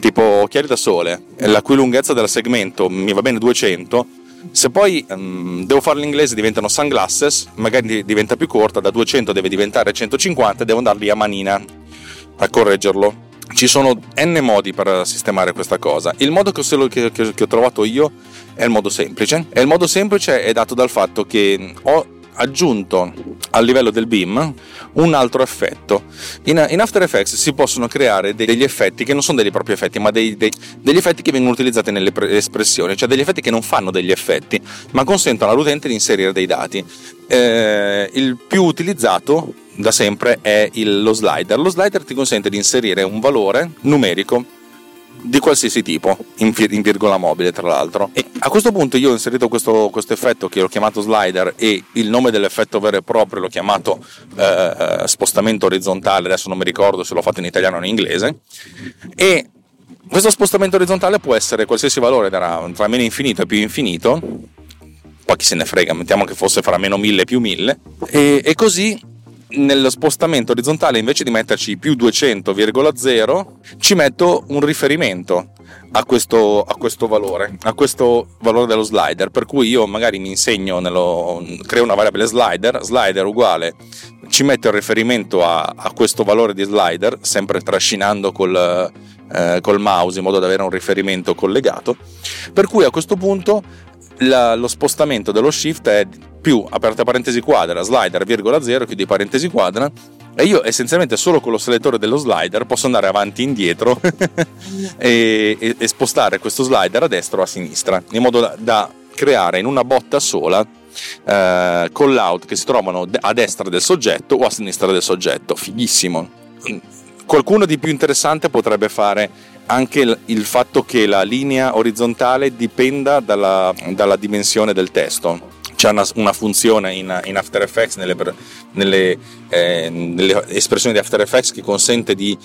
tipo occhiali da sole, la cui lunghezza del segmento mi va bene 200, se poi um, devo fare l'inglese diventano sunglasses, magari diventa più corta, da 200 deve diventare 150 devo andarli a manina a correggerlo. Ci sono n modi per sistemare questa cosa. Il modo che, che, che, che ho trovato io è il modo semplice. E il modo semplice è dato dal fatto che ho aggiunto al livello del beam un altro effetto. In, in, After Effects si possono creare degli effetti che non sono dei propri effetti, ma dei, dei, degli effetti che vengono utilizzati nelle espressioni, cioè degli effetti che non fanno degli effetti, ma consentono all'utente di inserire dei dati. Eh, il più utilizzato da sempre è il, lo slider. Lo slider ti consente di inserire un valore numerico di qualsiasi tipo, in, virgola mobile tra l'altro. E a questo punto io ho inserito questo, questo, effetto che l'ho chiamato slider e il nome dell'effetto vero e proprio l'ho chiamato eh, spostamento orizzontale, adesso non mi ricordo se l'ho fatto in italiano o in inglese. E questo spostamento orizzontale può essere qualsiasi valore tra, tra meno infinito e più infinito, poi chi se ne frega, mettiamo che fosse fra meno 1000 e più 1000, e, e così nello spostamento orizzontale invece di metterci più 200,0 ci metto un riferimento a questo, a questo, valore, a questo valore dello slider, per cui io magari mi insegno, nello, creo una variabile slider, slider uguale, ci metto il riferimento a, a questo valore di slider, sempre trascinando col, eh, col mouse in modo da avere un riferimento collegato, per cui a questo punto la, lo spostamento dello shift è più aperta parentesi quadra, slider, virgola 0, chiudi parentesi quadra e io essenzialmente solo con lo selettore dello slider posso andare avanti e indietro e, e, e, spostare questo slider a destra o a sinistra in modo da, da creare in una botta sola eh, call out che si trovano a destra del soggetto o a sinistra del soggetto. Fighissimo. Qualcuno di più interessante potrebbe fare anche il fatto che la linea orizzontale dipenda dalla, dalla dimensione del testo. C'è una, una funzione in, in, After Effects, nelle, nelle, eh, nelle, espressioni di After Effects, che consente di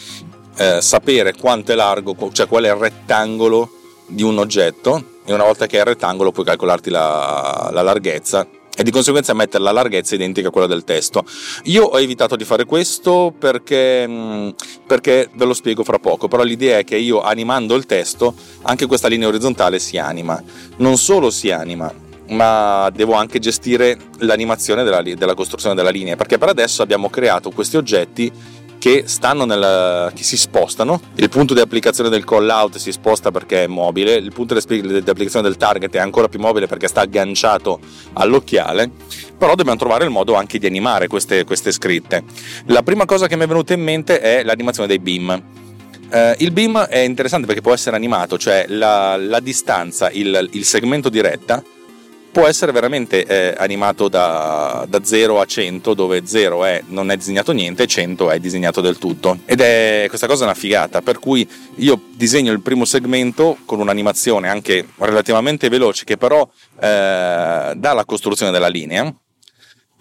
eh, sapere quanto è largo, cioè qual è il rettangolo di un oggetto, e una volta che è il rettangolo puoi calcolarti la, la larghezza e di conseguenza mettere la larghezza identica a quella del testo. Io ho evitato di fare questo perché, mm, perché ve lo spiego fra poco, però l'idea è che io animando il testo anche questa linea orizzontale si anima. Non solo si anima, ma devo anche gestire l'animazione della, della costruzione della linea, perché per adesso abbiamo creato questi oggetti che, stanno nel, che si spostano. Il punto di applicazione del call out si sposta perché è mobile, il punto di applicazione del target è ancora più mobile perché sta agganciato all'occhiale, però dobbiamo trovare il modo anche di animare queste, queste scritte. La prima cosa che mi è venuta in mente è l'animazione dei beam. Uh, il beam è interessante perché può essere animato, cioè la, la distanza, il, il segmento di retta può essere veramente eh, animato da, da, 0 a 100 dove 0 è, non è disegnato niente e 100 è disegnato del tutto. Ed è questa cosa è una figata per cui io disegno il primo segmento con un'animazione anche relativamente veloce che però eh, dà la costruzione della linea.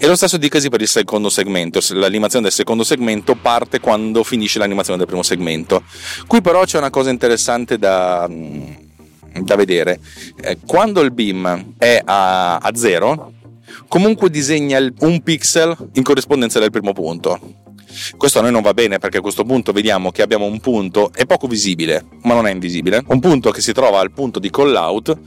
E lo stesso dicasi per il secondo segmento, l'animazione del secondo segmento parte quando finisce l'animazione del primo segmento. Qui però c'è una cosa interessante da, da vedere. Eh, quando il beam è a, a zero, comunque disegna un pixel in corrispondenza del primo punto. Questo a noi non va bene perché a questo punto vediamo che abbiamo un punto, è poco visibile, ma non è invisibile, un punto che si trova al punto di call out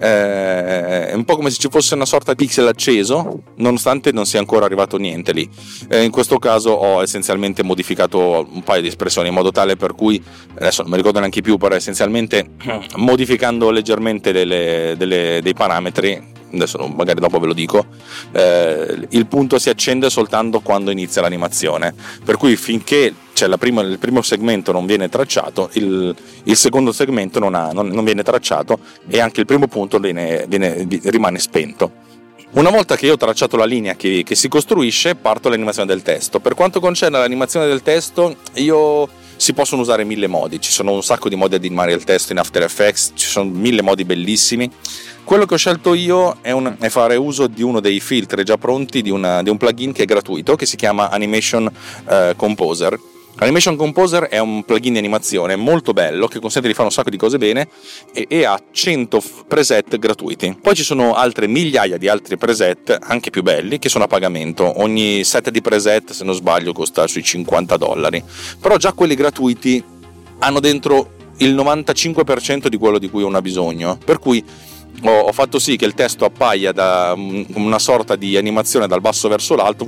eh, è un po' come se ci fosse una sorta di pixel acceso, nonostante non sia ancora arrivato niente lì. Eh, in questo caso ho essenzialmente modificato un paio di espressioni in modo tale per cui, adesso non mi ricordo neanche più, però essenzialmente modificando leggermente delle, delle, dei parametri adesso magari dopo ve lo dico, eh, il punto si accende soltanto quando inizia l'animazione, per cui finché cioè prima, il primo segmento non viene tracciato, il, il secondo segmento non, ha, non, non, viene tracciato e anche il primo punto viene, viene, rimane spento. Una volta che io ho tracciato la linea che, che si costruisce, parto all'animazione del testo. Per quanto concerne l'animazione del testo, io si possono usare mille modi, ci sono un sacco di modi di animare il testo in After Effects, ci sono mille modi bellissimi. Quello che ho scelto io è, un, è fare uso di uno dei filtri già pronti di, una, di, un plugin che è gratuito, che si chiama Animation uh, Composer. Animation Composer è un plugin di animazione molto bello che consente di fare un sacco di cose bene e, e, ha 100 preset gratuiti. Poi ci sono altre migliaia di altri preset, anche più belli, che sono a pagamento. Ogni set di preset, se non sbaglio, costa sui 50 dollari. Però già quelli gratuiti hanno dentro il 95% di quello di cui uno ha bisogno. Per cui ho, fatto sì che il testo appaia da una sorta di animazione dal basso verso l'alto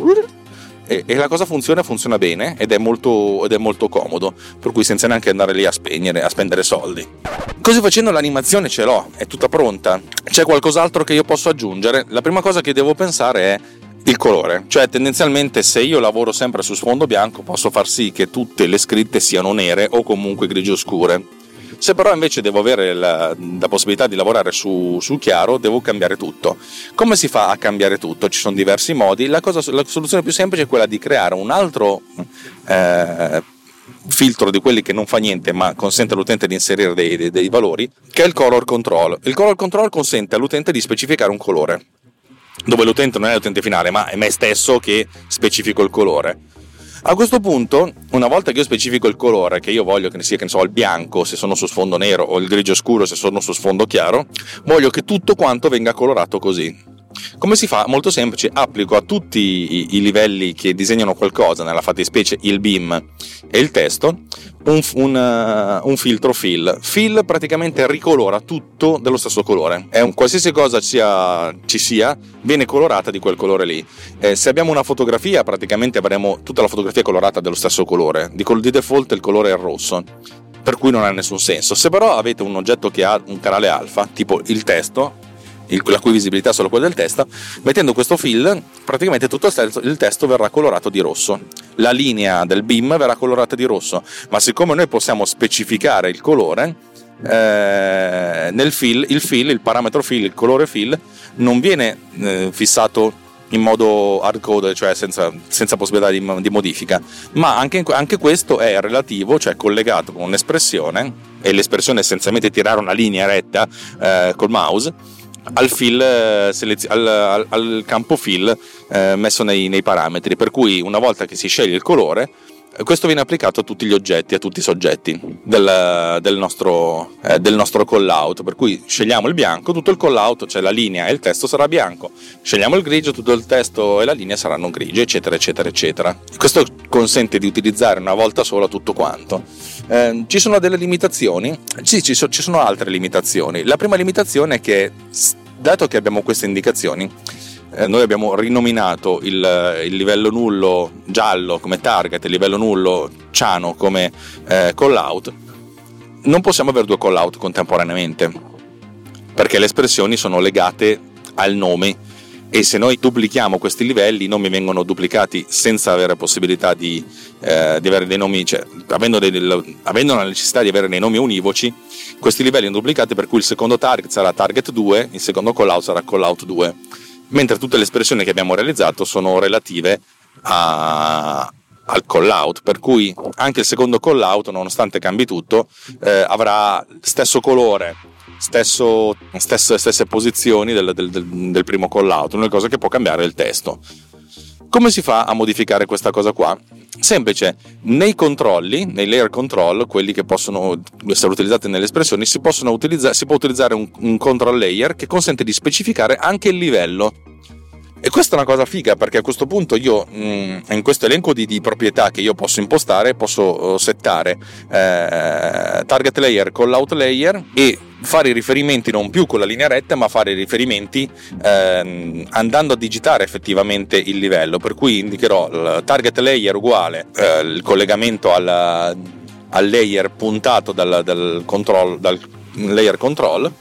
e, e la cosa funziona funziona bene ed è, molto, ed è molto comodo per cui senza neanche andare lì a spegnere a spendere soldi. Così facendo l'animazione ce l'ho è tutta pronta. C'è qualcos'altro che io posso aggiungere? La prima cosa che devo pensare è il colore, cioè tendenzialmente se io lavoro sempre su sfondo bianco posso far sì che tutte le scritte siano nere o comunque grigio scure se però invece devo avere la, la possibilità di lavorare su, su, chiaro, devo cambiare tutto. Come si fa a cambiare tutto? Ci sono diversi modi. La, cosa, la soluzione più semplice è quella di creare un altro eh, filtro di quelli che non fa niente ma consente all'utente di inserire dei, dei, dei valori, che è il color control. Il color control consente all'utente di specificare un colore dove l'utente non è l'utente finale, ma è me stesso che specifico il colore. A questo punto, una volta che io specifico il colore, che io voglio che sia, che ne so, il bianco se sono su sfondo nero o il grigio scuro se sono su sfondo chiaro, voglio che tutto quanto venga colorato così. Come si fa? Molto semplice, applico a tutti i, livelli che disegnano qualcosa, nella fattispecie il beam e il testo, un, un, uh, un, filtro fill. Fill praticamente ricolora tutto dello stesso colore. Un, qualsiasi cosa sia, ci sia, viene colorata di quel colore lì. Eh, se abbiamo una fotografia, praticamente avremo tutta la fotografia colorata dello stesso colore. Di, di default il colore è rosso per cui non ha nessun senso. Se però avete un oggetto che ha un canale alfa, tipo il testo, la cui visibilità è solo quella del testo, mettendo questo fill praticamente tutto il testo, il testo verrà colorato di rosso. La linea del beam verrà colorata di rosso, ma siccome noi possiamo specificare il colore, eh, nel fill, il fill, il parametro fill, il colore fill, non viene eh, fissato in modo hardcode, cioè senza, senza possibilità di, di, modifica, ma anche, anche, questo è relativo, cioè collegato con un'espressione, e l'espressione è essenzialmente tirare una linea retta eh, col mouse, al, fill, eh, al, al, campo fill eh, messo nei, nei parametri, per cui una volta che si sceglie il colore questo viene applicato a tutti gli oggetti, a tutti i soggetti del, del, nostro, eh, del nostro call out. Per cui scegliamo il bianco, tutto il call out, cioè la linea e il testo sarà bianco. Scegliamo il grigio, tutto il testo e la linea saranno grigi, eccetera, eccetera, eccetera. Questo consente di utilizzare una volta sola tutto quanto. Eh, ci sono delle limitazioni? Sì, ci, so, ci sono altre limitazioni. La prima limitazione è che, dato che abbiamo queste indicazioni, eh, noi abbiamo rinominato il, il, livello nullo giallo come target, il livello nullo ciano come eh, call out, non possiamo avere due call out contemporaneamente perché le espressioni sono legate al nome e se noi duplichiamo questi livelli i nomi vengono duplicati senza avere possibilità di, eh, di avere dei nomi, cioè, avendo, dei, avendo, la necessità di avere dei nomi univoci, questi livelli sono duplicati per cui il secondo target sarà target 2, il secondo callout sarà callout 2, mentre tutte le espressioni che abbiamo realizzato sono relative a, al callout, per cui anche il secondo callout, nonostante cambi tutto, eh, avrà stesso colore stesso, stesso, stesse posizioni del, del, del, del primo callout, l'unica cosa che può cambiare è il testo. Come si fa a modificare questa cosa qua? Semplice, nei controlli, nei layer control, quelli che possono essere utilizzati nelle espressioni, si, si può utilizzare un, un control layer che consente di specificare anche il livello e questa è una cosa figa perché a questo punto io mm, in questo elenco di, di, proprietà che io posso impostare posso settare eh, target layer con l'out layer e fare i riferimenti non più con la linea retta ma fare i riferimenti eh, andando a digitare effettivamente il livello. Per cui indicherò il target layer uguale eh, il collegamento al, al layer puntato dal, dal, control, dal layer control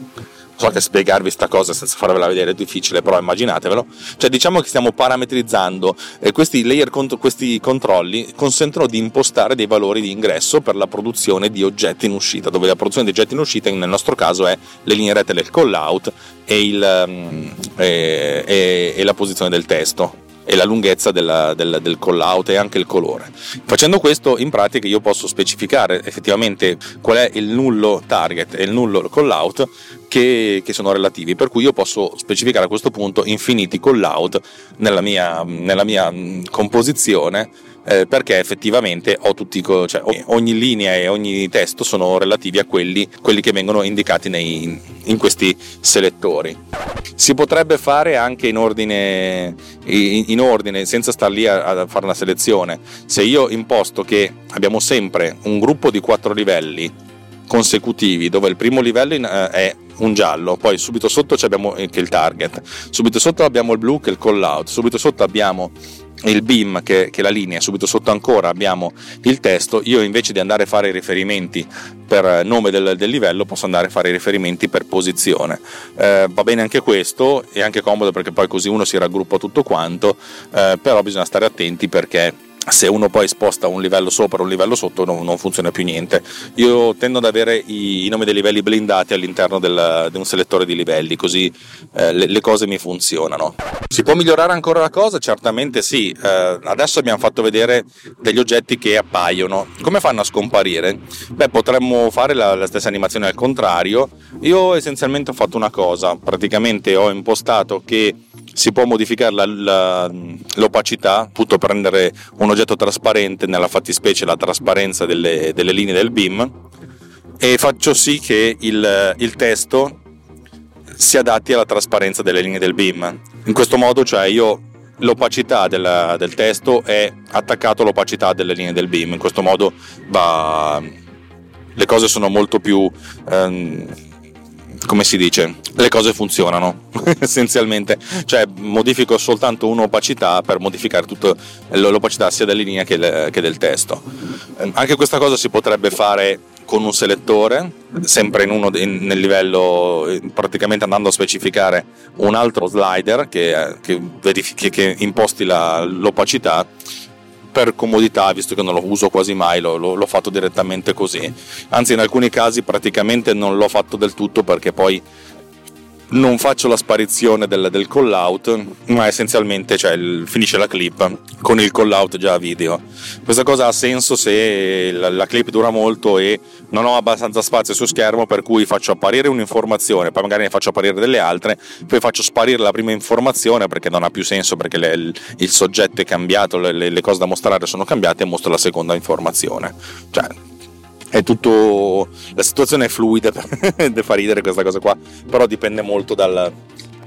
so che spiegarvi questa cosa senza farvela vedere è difficile, però immaginatevelo. Cioè, diciamo che stiamo parametrizzando e questi layer, questi controlli consentono di impostare dei valori di ingresso per la produzione di oggetti in uscita, dove la produzione di oggetti in uscita nel nostro caso è le linee rette del call out e, il, mm, e, e, e la posizione del testo e la lunghezza della, del, del call out e anche il colore. Facendo questo in pratica io posso specificare effettivamente qual è il nullo target e il nullo call out che, che, sono relativi, per cui io posso specificare a questo punto infiniti call out nella mia, nella mia composizione eh, perché effettivamente tutti, cioè, ogni linea e ogni testo sono relativi a quelli, quelli che vengono indicati nei, in questi selettori. Si potrebbe fare anche in ordine, in ordine senza star lì a, a fare una selezione. Se io imposto che abbiamo sempre un gruppo di quattro livelli consecutivi dove il primo livello eh, è un giallo, poi subito sotto abbiamo che il target, subito sotto abbiamo il blu che è il call out, subito sotto abbiamo il beam che, che, la linea, subito sotto ancora abbiamo il testo, io invece di andare a fare i riferimenti per nome del, del livello posso andare a fare i riferimenti per posizione. Eh, va bene anche questo, è anche comodo perché poi così uno si raggruppa tutto quanto, eh, però bisogna stare attenti perché se uno poi sposta un livello sopra o un livello sotto non, non, funziona più niente. Io tendo ad avere i, i nomi dei livelli blindati all'interno del, di un selettore di livelli, così eh, le, le, cose mi funzionano. Si può migliorare ancora la cosa? Certamente sì. Eh, adesso abbiamo fatto vedere degli oggetti che appaiono. Come fanno a scomparire? Beh, potremmo fare la, la stessa animazione al contrario. Io essenzialmente ho fatto una cosa, praticamente ho impostato che si può modificare la, la, l'opacità, appunto prendere un oggetto trasparente, nella fattispecie la trasparenza delle, delle linee del beam, e faccio sì che il, il testo si adatti alla trasparenza delle linee del beam. In questo modo, cioè io l'opacità del, del testo è attaccato all'opacità delle linee del beam. In questo modo va, le cose sono molto più ehm, come si dice, le cose funzionano essenzialmente, cioè modifico soltanto un'opacità per modificare tutta l'opacità sia della linea che, le, che del testo. Anche questa cosa si potrebbe fare con un selettore, sempre in uno, in, nel livello, praticamente andando a specificare un altro slider che, che, verifichi, che imposti la, l'opacità per comodità, visto che non lo uso quasi mai, lo, lo, l'ho fatto direttamente così. Anzi, in alcuni casi praticamente non l'ho fatto del tutto perché poi non faccio la sparizione del, del call out, ma essenzialmente cioè, il, finisce la clip con il call out già a video. Questa cosa ha senso se la, la, clip dura molto e non ho abbastanza spazio su schermo, per cui faccio apparire un'informazione, poi magari ne faccio apparire delle altre, poi faccio sparire la prima informazione perché non ha più senso perché le, il, il, soggetto è cambiato, le, le, cose da mostrare sono cambiate e mostro la seconda informazione. Cioè, è tutto la situazione è fluida fa ridere questa cosa qua però dipende molto dal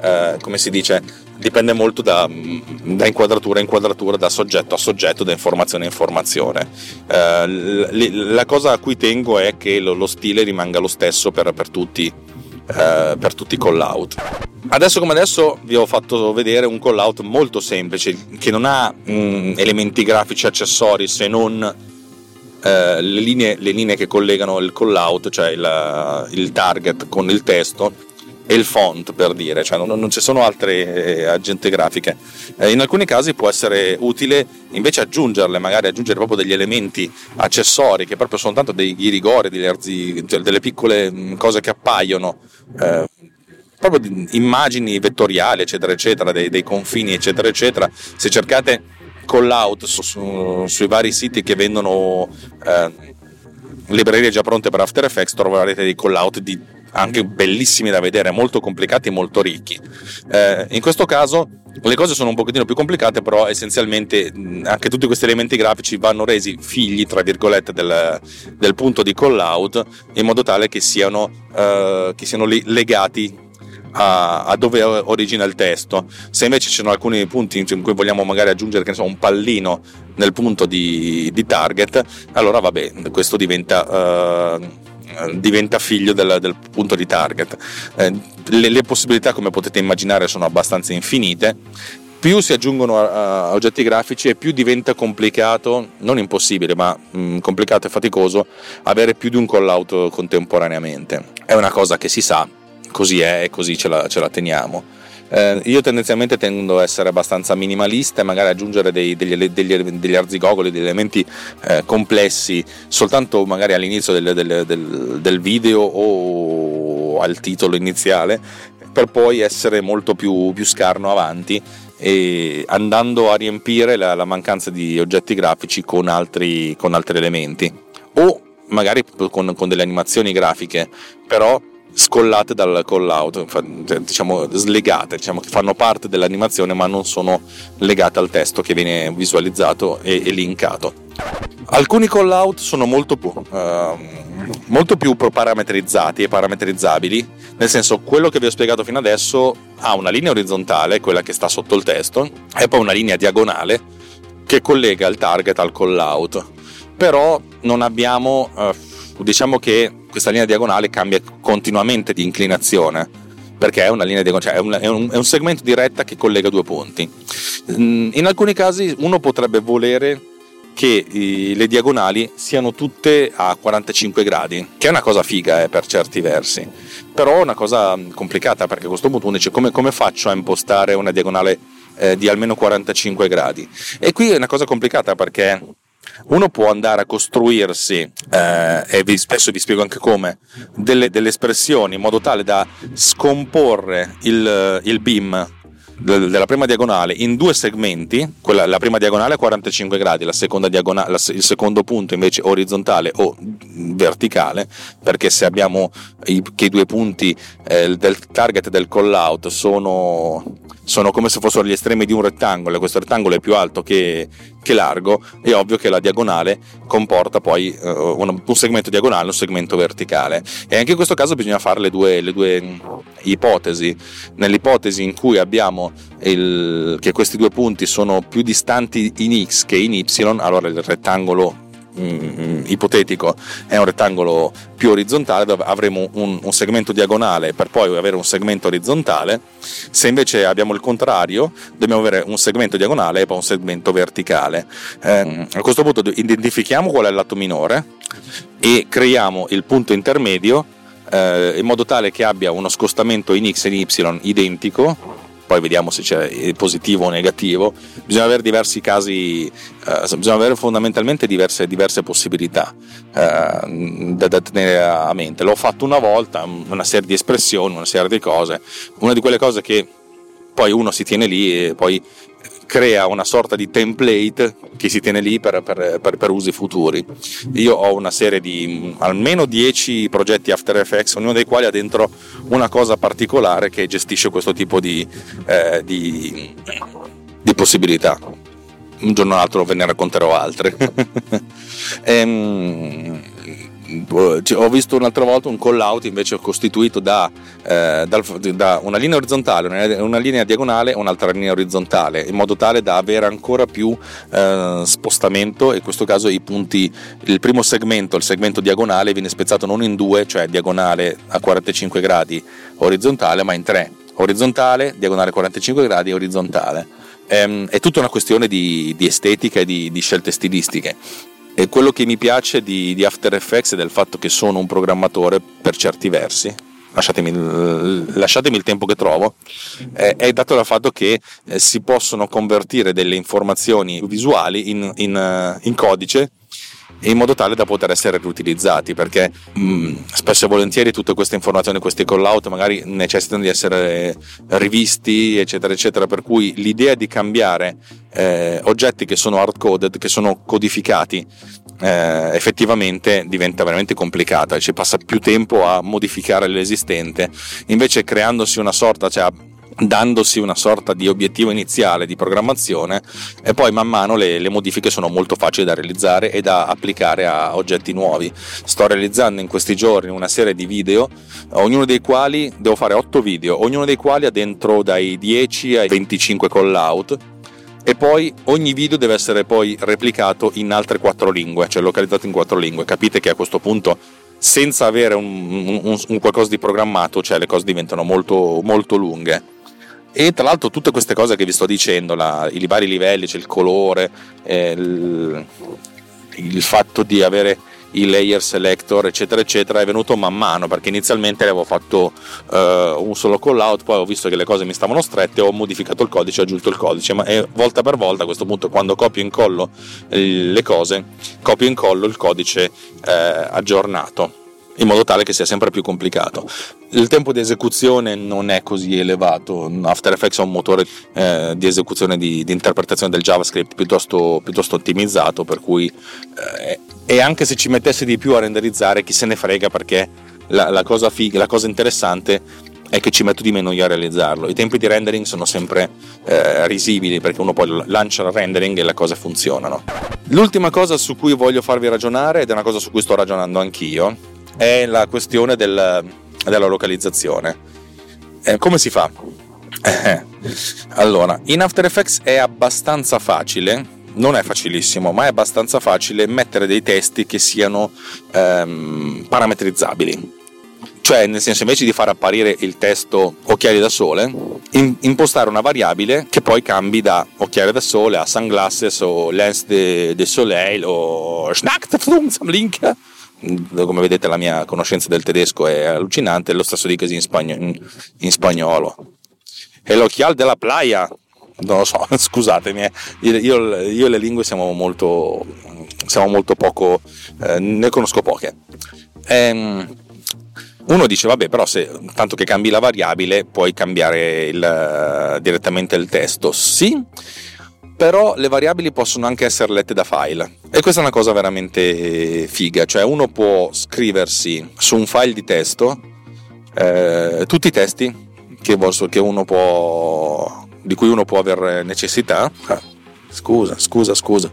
eh, come si dice dipende molto da, da, inquadratura a inquadratura da soggetto a soggetto da informazione a informazione. Eh, la cosa a cui tengo è che lo, lo stile rimanga lo stesso per, per tutti eh, per tutti i call out adesso come adesso vi ho fatto vedere un call out molto semplice che non ha mh, mm, elementi grafici accessori se non eh, le, linee, le, linee, che collegano il call out, cioè il, il, target con il testo, e il font per dire, cioè non, non ci sono altre eh, agente grafiche. Eh, in alcuni casi può essere utile invece aggiungerle, magari aggiungere proprio degli elementi accessori che proprio sono tanto dei rigori, cioè delle piccole mm, cose che appaiono. Eh, proprio immagini vettoriali, eccetera, eccetera, dei, dei confini, eccetera, eccetera. Se cercate call out su, su, sui vari siti che vendono eh, librerie già pronte per After Effects, troverete dei call out di anche bellissimi da vedere, molto complicati e molto ricchi. Eh, in questo caso le cose sono un pochettino più complicate, però essenzialmente anche tutti questi elementi grafici vanno resi figli, tra virgolette, del, del punto di call out in modo tale che siano, eh, che siano legati a, a, dove origina il testo. Se invece ci sono alcuni punti in cui vogliamo magari aggiungere so, un pallino nel punto di, di, target, allora vabbè, questo diventa. Uh, diventa figlio del, del, punto di target. Eh, le, le, possibilità, come potete immaginare, sono abbastanza infinite. Più si aggiungono a oggetti grafici e più diventa complicato, non impossibile, ma mh, mm, complicato e faticoso, avere più di un call out contemporaneamente. È una cosa che si sa, così è e così ce la, ce la teniamo. Eh, io tendenzialmente tendo a essere abbastanza minimalista e magari aggiungere dei, degli, degli, degli, arzigogoli, degli elementi eh, complessi soltanto magari all'inizio del, del, del, del, video o al titolo iniziale per poi essere molto più, più scarno avanti e andando a riempire la, la mancanza di oggetti grafici con altri, con altri elementi o magari con, con delle animazioni grafiche però scollate dal call out, cioè, diciamo slegate, diciamo che fanno parte dell'animazione ma non sono legate al testo che viene visualizzato e, e linkato. Alcuni call out sono molto più, uh, molto più parametrizzati e parametrizzabili, nel senso quello che vi ho spiegato fino adesso ha una linea orizzontale, quella che sta sotto il testo, e poi una linea diagonale che collega il target al call out. Però non abbiamo, uh, diciamo che questa linea diagonale cambia continuamente di inclinazione perché è una linea diagonale, cioè è, un, è, un, è un segmento di retta che collega due punti. Mm, in alcuni casi uno potrebbe volere che le diagonali siano tutte a 45 gradi, che è una cosa figa eh, per certi versi, però è una cosa complicata perché a questo punto uno dice come, come faccio a impostare una diagonale eh, di almeno 45 gradi? E qui è una cosa complicata perché uno può andare a costruirsi, eh, e vi, spesso vi spiego anche come, delle, delle, espressioni in modo tale da scomporre il, il beam della prima diagonale in due segmenti, quella, la prima diagonale a 45 gradi, la seconda diagonale, la, il secondo punto invece orizzontale o verticale, perché se abbiamo i, che i due punti eh, del target e del call out sono sono come se fossero gli estremi di un rettangolo e questo rettangolo è più alto che, che largo, è ovvio che la diagonale comporta poi uh, un, un, segmento diagonale e un segmento verticale. E anche in questo caso bisogna fare le due, le due ipotesi. Nell'ipotesi in cui abbiamo il, che questi due punti sono più distanti in x che in y, allora il rettangolo mm, ipotetico è un rettangolo più orizzontale dove avremo un, un, segmento diagonale per poi avere un segmento orizzontale. Se invece abbiamo il contrario dobbiamo avere un segmento diagonale e poi un segmento verticale. Eh, a questo punto identifichiamo qual è il lato minore e creiamo il punto intermedio eh, in modo tale che abbia uno scostamento in x e in y identico poi vediamo se c'è positivo o negativo, bisogna avere diversi casi, eh, bisogna avere fondamentalmente diverse, diverse possibilità eh, da, da, tenere a mente. L'ho fatto una volta, una serie di espressioni, una serie di cose, una di quelle cose che poi uno si tiene lì e poi crea una sorta di template che si tiene lì per, per, per, per usi futuri. Io ho una serie di almeno 10 progetti After Effects, ognuno dei quali ha dentro una cosa particolare che gestisce questo tipo di, eh, di, di possibilità. Un giorno o l'altro ve ne racconterò altre. ehm, ho visto un'altra volta un call out invece costituito da, eh, da una linea orizzontale, una linea diagonale e un'altra linea orizzontale, in modo tale da avere ancora più eh, spostamento e in questo caso i punti, il primo segmento, il segmento diagonale viene spezzato non in due, cioè diagonale a 45 gradi orizzontale, ma in tre, orizzontale, diagonale 45 gradi e orizzontale. Ehm, è tutta una questione di, di estetica e di, di scelte stilistiche e quello che mi piace di, di, After Effects è del fatto che sono un programmatore per certi versi, lasciatemi, lasciatemi il tempo che trovo, eh, è dato dal fatto che eh, si possono convertire delle informazioni visuali in, in, eh, in codice in modo tale da poter essere riutilizzati perché mh, mm, spesso e volentieri tutte queste informazioni, questi call out magari necessitano di essere rivisti eccetera eccetera per cui l'idea di cambiare eh, oggetti che sono hard coded, che sono codificati eh, effettivamente diventa veramente complicata, ci passa più tempo a modificare l'esistente, invece creandosi una sorta, cioè dandosi una sorta di obiettivo iniziale di programmazione e poi man mano le, le, modifiche sono molto facili da realizzare e da applicare a oggetti nuovi. Sto realizzando in questi giorni una serie di video, ognuno dei quali devo fare 8 video, ognuno dei quali ha dentro dai 10 ai 25 call out e poi ogni video deve essere poi replicato in altre quattro lingue, cioè localizzato in quattro lingue. Capite che a questo punto senza avere un, un, un qualcosa di programmato, cioè le cose diventano molto, molto lunghe. E tra l'altro tutte queste cose che vi sto dicendo, la, i vari livelli, cioè il colore, eh, il, il fatto di avere i layer selector eccetera eccetera è venuto man mano perché inizialmente avevo fatto uh, un solo call out poi ho visto che le cose mi stavano strette ho modificato il codice ho aggiunto il codice ma è, volta per volta a questo punto quando copio e incollo le cose copio e incollo il codice eh, aggiornato in modo tale che sia sempre più complicato. Il tempo di esecuzione non è così elevato, After Effects ha un motore eh, di esecuzione di, di, interpretazione del JavaScript piuttosto, piuttosto ottimizzato, per cui eh, e anche se ci mettesse di più a renderizzare, chi se ne frega perché la, la, cosa, figa, la cosa interessante è che ci metto di meno io a realizzarlo. I tempi di rendering sono sempre eh, risibili perché uno poi lancia il rendering e le cose funzionano. L'ultima cosa su cui voglio farvi ragionare, ed è una cosa su cui sto ragionando anch'io, è la questione del, della localizzazione. Eh, come si fa? Eh, allora, in After Effects è abbastanza facile non è facilissimo, ma è abbastanza facile mettere dei testi che siano ehm, parametrizzabili. Cioè, nel senso, invece di far apparire il testo occhiali da sole, in, impostare una variabile che poi cambi da occhiali da sole a sunglasses o lens de, de soleil o link. Come vedete, la mia conoscenza del tedesco è allucinante, lo stesso dicasi in, spagno, in, in spagnolo. E l'occhial della playa, non lo so, scusatemi, eh. io, io, e le lingue siamo molto, siamo molto poco, eh, ne conosco poche. Ehm, uno dice, vabbè, però se tanto che cambi la variabile puoi cambiare il, direttamente il testo. Sì, però le variabili possono anche essere lette da file. E questa è una cosa veramente figa, cioè uno può scriversi su un file di testo eh, tutti i testi che, che uno può di cui uno può avere necessità. Ah, scusa, scusa, scusa,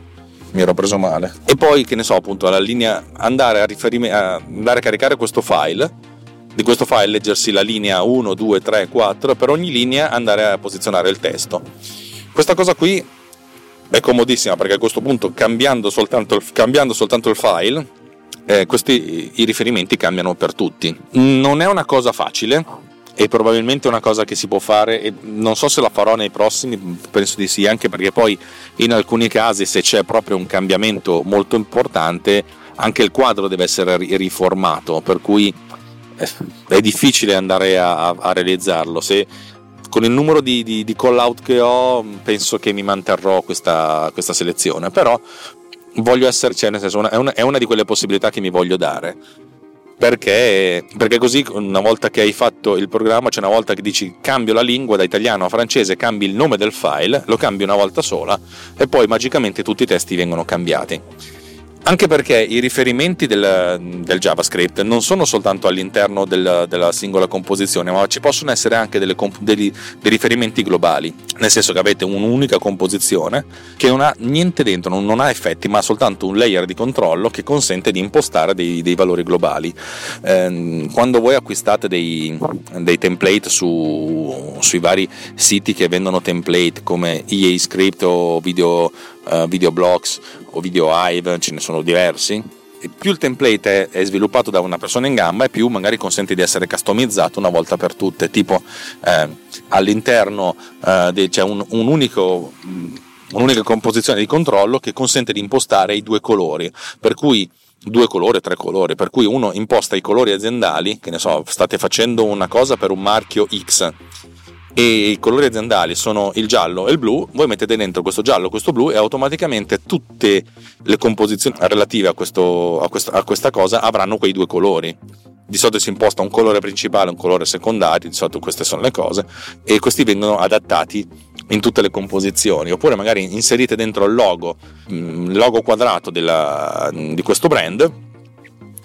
mi ero preso male. E poi, che ne so, appunto, alla linea andare a, riferime, a, andare a caricare questo file. Di questo file leggersi la linea 1, 2, 3, 4, per ogni linea andare a posizionare il testo. Questa cosa qui è comodissima perché a questo punto cambiando soltanto il, cambiando soltanto il file eh, questi i riferimenti cambiano per tutti. Non è una cosa facile, e probabilmente è una cosa che si può fare e non so se la farò nei prossimi, penso di sì, anche perché poi in alcuni casi se c'è proprio un cambiamento molto importante anche il quadro deve essere riformato, per cui eh, è difficile andare a, a realizzarlo. Se, con il numero di, di, di, call out che ho penso che mi manterrò questa, questa selezione, però voglio essere, cioè nel senso, è una, è una di quelle possibilità che mi voglio dare perché, perché, così una volta che hai fatto il programma, cioè una volta che dici cambio la lingua da italiano a francese, cambi il nome del file, lo cambi una volta sola e poi magicamente tutti i testi vengono cambiati. Anche perché i riferimenti del, del JavaScript non sono soltanto all'interno del, della singola composizione, ma ci possono essere anche delle, dei, dei, riferimenti globali, nel senso che avete un'unica composizione che non ha niente dentro, non, non ha effetti, ma soltanto un layer di controllo che consente di impostare dei, dei valori globali. Eh, quando voi acquistate dei, dei template su, sui vari siti che vendono template come EA Script o Video uh, videoblocks o video Hive, ce ne sono diversi. E più il template è, sviluppato da una persona in gamba e più magari consente di essere customizzato una volta per tutte, tipo eh, all'interno eh, c'è un, un unico un'unica composizione di controllo che consente di impostare i due colori, per cui due colori, tre colori, per cui uno imposta i colori aziendali, che ne so, state facendo una cosa per un marchio X e i colori aziendali sono il giallo e il blu, voi mettete dentro questo giallo e questo blu e automaticamente tutte le composizioni relative a, questo, a, questa, a questa cosa avranno quei due colori. Di solito si imposta un colore principale un colore secondario, di solito queste sono le cose, e questi vengono adattati in tutte le composizioni, oppure magari inserite dentro il logo, il mm, logo quadrato della, di questo brand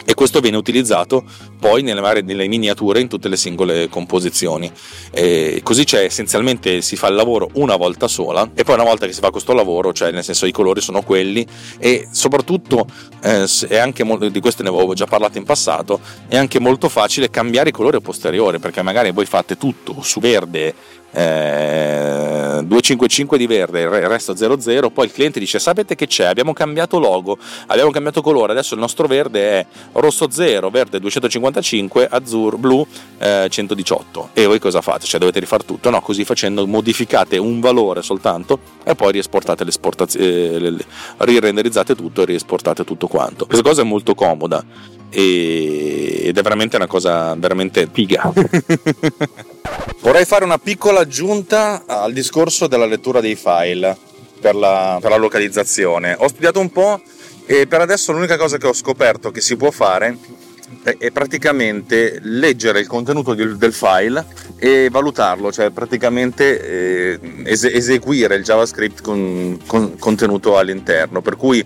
e questo viene utilizzato poi nelle, nelle miniature in tutte le singole composizioni. E così c'è essenzialmente si fa il lavoro una volta sola e poi una volta che si fa questo lavoro, cioè nel senso i colori sono quelli e soprattutto eh, è anche molto, di questo ne avevo già parlato in passato, è anche molto facile cambiare i colori a posteriore perché magari voi fate tutto su verde eh, 255 di verde, il resto 00, poi il cliente dice sapete che c'è, abbiamo cambiato logo, abbiamo cambiato colore, adesso il nostro verde è rosso 0, verde 255, azzurro, blu eh, 118 e voi cosa fate? Cioè dovete rifare tutto? No, così facendo modificate un valore soltanto e poi riesportate eh, rirenderizzate tutto e riesportate tutto quanto. Questa cosa è molto comoda ed è veramente una cosa veramente figa. Vorrei fare una piccola aggiunta al discorso della lettura dei file per la, per la localizzazione. Ho studiato un po' e per adesso l'unica cosa che ho scoperto che si può fare è praticamente leggere il contenuto del file e valutarlo, cioè praticamente eh, eseguire il JavaScript con, con contenuto all'interno. Per cui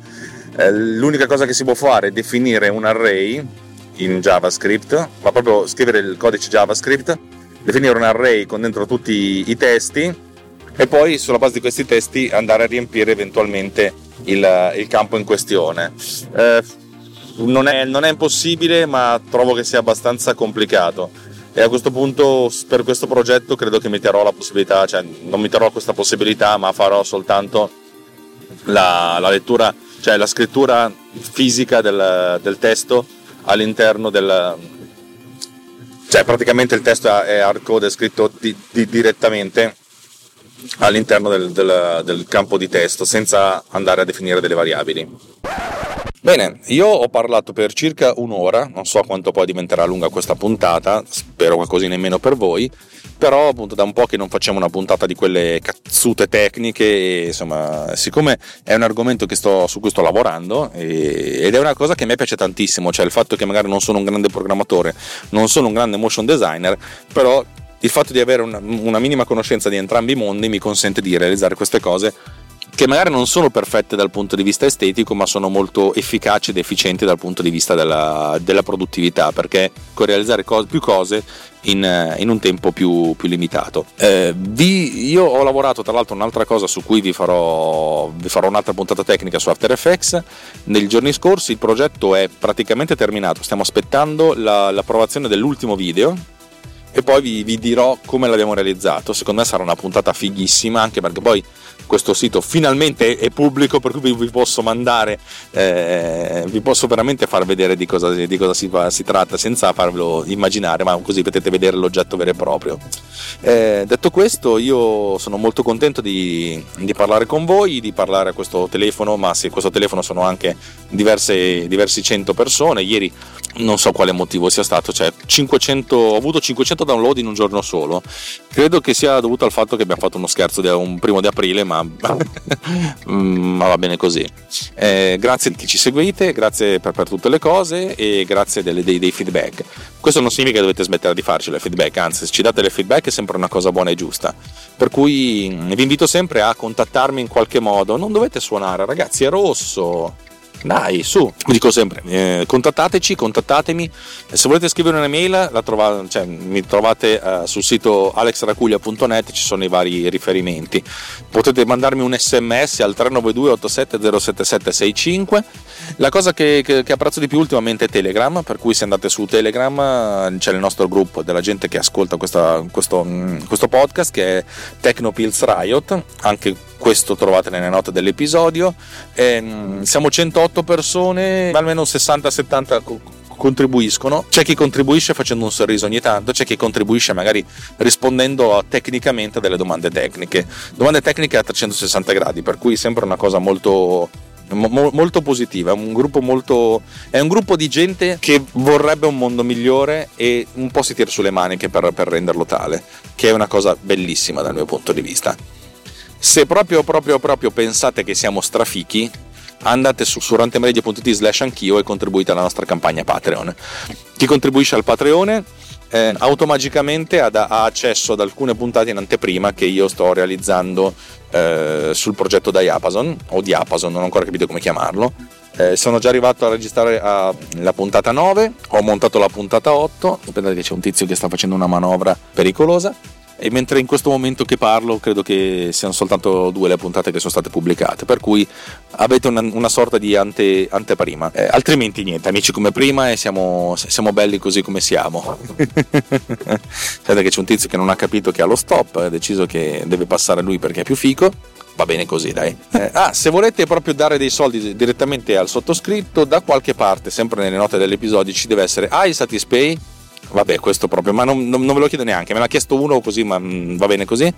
eh, l'unica cosa che si può fare è definire un array in JavaScript, ma proprio scrivere il codice JavaScript, definire un array con dentro tutti i testi e poi sulla base di questi testi andare a riempire eventualmente il, il campo in questione. Eh, non, è, non è impossibile, ma trovo che sia abbastanza complicato. E a questo punto per questo progetto credo che metterò la possibilità, cioè non metterò questa possibilità, ma farò soltanto la, la lettura cioè la scrittura fisica del, del testo all'interno del... cioè praticamente il testo è hardcode, scritto di, di, direttamente all'interno del, del, del campo di testo senza andare a definire delle variabili. Bene, io ho parlato per circa un'ora, non so quanto poi diventerà lunga questa puntata, spero qualcosa nemmeno per voi, però appunto da un po' che non facciamo una puntata di quelle cazzute tecniche, e, insomma, siccome è un argomento sto, su cui sto lavorando e, ed è una cosa che a me piace tantissimo, cioè il fatto che magari non sono un grande programmatore, non sono un grande motion designer, però il fatto di avere una, una minima conoscenza di entrambi i mondi mi consente di realizzare queste cose che magari non sono perfette dal punto di vista estetico, ma sono molto efficaci ed efficienti dal punto di vista della, della produttività, perché con realizzare cose, più cose in, in, un tempo più, più limitato. Eh, vi, io ho lavorato tra l'altro un'altra cosa su cui vi farò, vi farò un'altra puntata tecnica su After Effects. Nei giorni scorsi il progetto è praticamente terminato, stiamo aspettando la, l'approvazione dell'ultimo video e poi vi, vi dirò come l'abbiamo realizzato. Secondo me sarà una puntata fighissima anche perché poi questo sito finalmente è pubblico per cui vi posso mandare eh, vi posso veramente far vedere di cosa, di cosa si, si, tratta senza farvelo immaginare ma così potete vedere l'oggetto vero e proprio eh, detto questo io sono molto contento di, di, parlare con voi di parlare a questo telefono ma se questo telefono sono anche diverse, diversi cento persone ieri non so quale motivo sia stato, cioè 500, ho avuto 500 download in un giorno solo. Credo che sia dovuto al fatto che abbiamo fatto uno scherzo di un primo di aprile, ma, ma va bene così. Eh, grazie a chi ci seguite, grazie per, per, tutte le cose e grazie delle, dei, dei, feedback. Questo non significa che dovete smettere di farci le feedback, anzi, se ci date le feedback è sempre una cosa buona e giusta. Per cui vi invito sempre a contattarmi in qualche modo. Non dovete suonare, ragazzi, è rosso dai, su, dico sempre, eh, contattateci, contattatemi. Se volete scrivere un'email, trovate, cioè, mi trovate uh, sul sito alexracuglia.net, ci sono i vari riferimenti. Potete mandarmi un sms al 392 87 La cosa che, che, che, apprezzo di più ultimamente è Telegram, per cui se andate su Telegram c'è il nostro gruppo della gente che ascolta questa, questo, mm, questo podcast che è Technopills Riot, anche questo trovate nelle note dell'episodio. E, siamo 108 persone, almeno 60-70 contribuiscono. C'è chi contribuisce facendo un sorriso ogni tanto, c'è chi contribuisce magari rispondendo tecnicamente a delle domande tecniche. Domande tecniche a 360 gradi, per cui sempre una cosa molto mo- molto positiva, è un, gruppo molto, è un gruppo di gente che vorrebbe un mondo migliore e un po' si tira sulle maniche per, per renderlo tale, che è una cosa bellissima dal mio punto di vista. Se proprio proprio proprio pensate che siamo strafichi, andate su, su rantemedia.it slash anch'io e contribuite alla nostra campagna Patreon. Chi contribuisce al Patreon eh, automaticamente ha, ha, accesso ad alcune puntate in anteprima che io sto realizzando eh, sul progetto Diapason o Diapason, non ho ancora capito come chiamarlo. Eh, sono già arrivato a registrare a, la puntata 9, ho montato la puntata 8, dipende che c'è un tizio che sta facendo una manovra pericolosa e mentre in questo momento che parlo credo che siano soltanto due le puntate che sono state pubblicate, per cui avete una, una sorta di ante, anteprima. Eh, altrimenti niente, amici come prima e siamo, siamo belli così come siamo. Sapete che c'è un tizio che non ha capito che ha lo stop, ha deciso che deve passare lui perché è più fico va bene così, dai. Eh, ah, se volete proprio dare dei soldi direttamente al sottoscritto, da qualche parte, sempre nelle note dell'episodio, ci deve essere iSatispay vabbè questo proprio, ma non, non, non, ve lo chiedo neanche, me l'ha chiesto uno così, ma mh, mm, va bene così.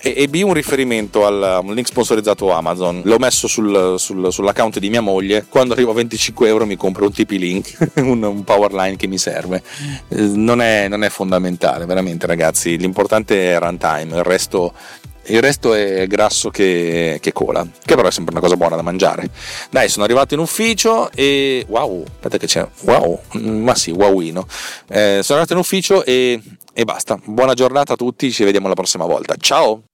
E, e, B un riferimento al um, link sponsorizzato Amazon, l'ho messo sul, sul, sull'account di mia moglie, quando arrivo a 25 euro mi compro un TP Link, un, un powerline che mi serve. Eh, non è, non è fondamentale, veramente ragazzi, l'importante è runtime, il resto il resto è grasso che, che, cola, che però è sempre una cosa buona da mangiare. Dai, sono arrivato in ufficio e wow, aspetta che c'è, wow, ma sì, wowino. Eh, sono arrivato in ufficio e, e basta. Buona giornata a tutti, ci vediamo la prossima volta. Ciao!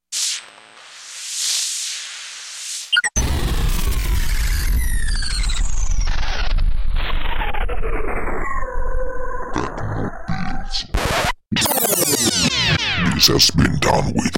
Has been done with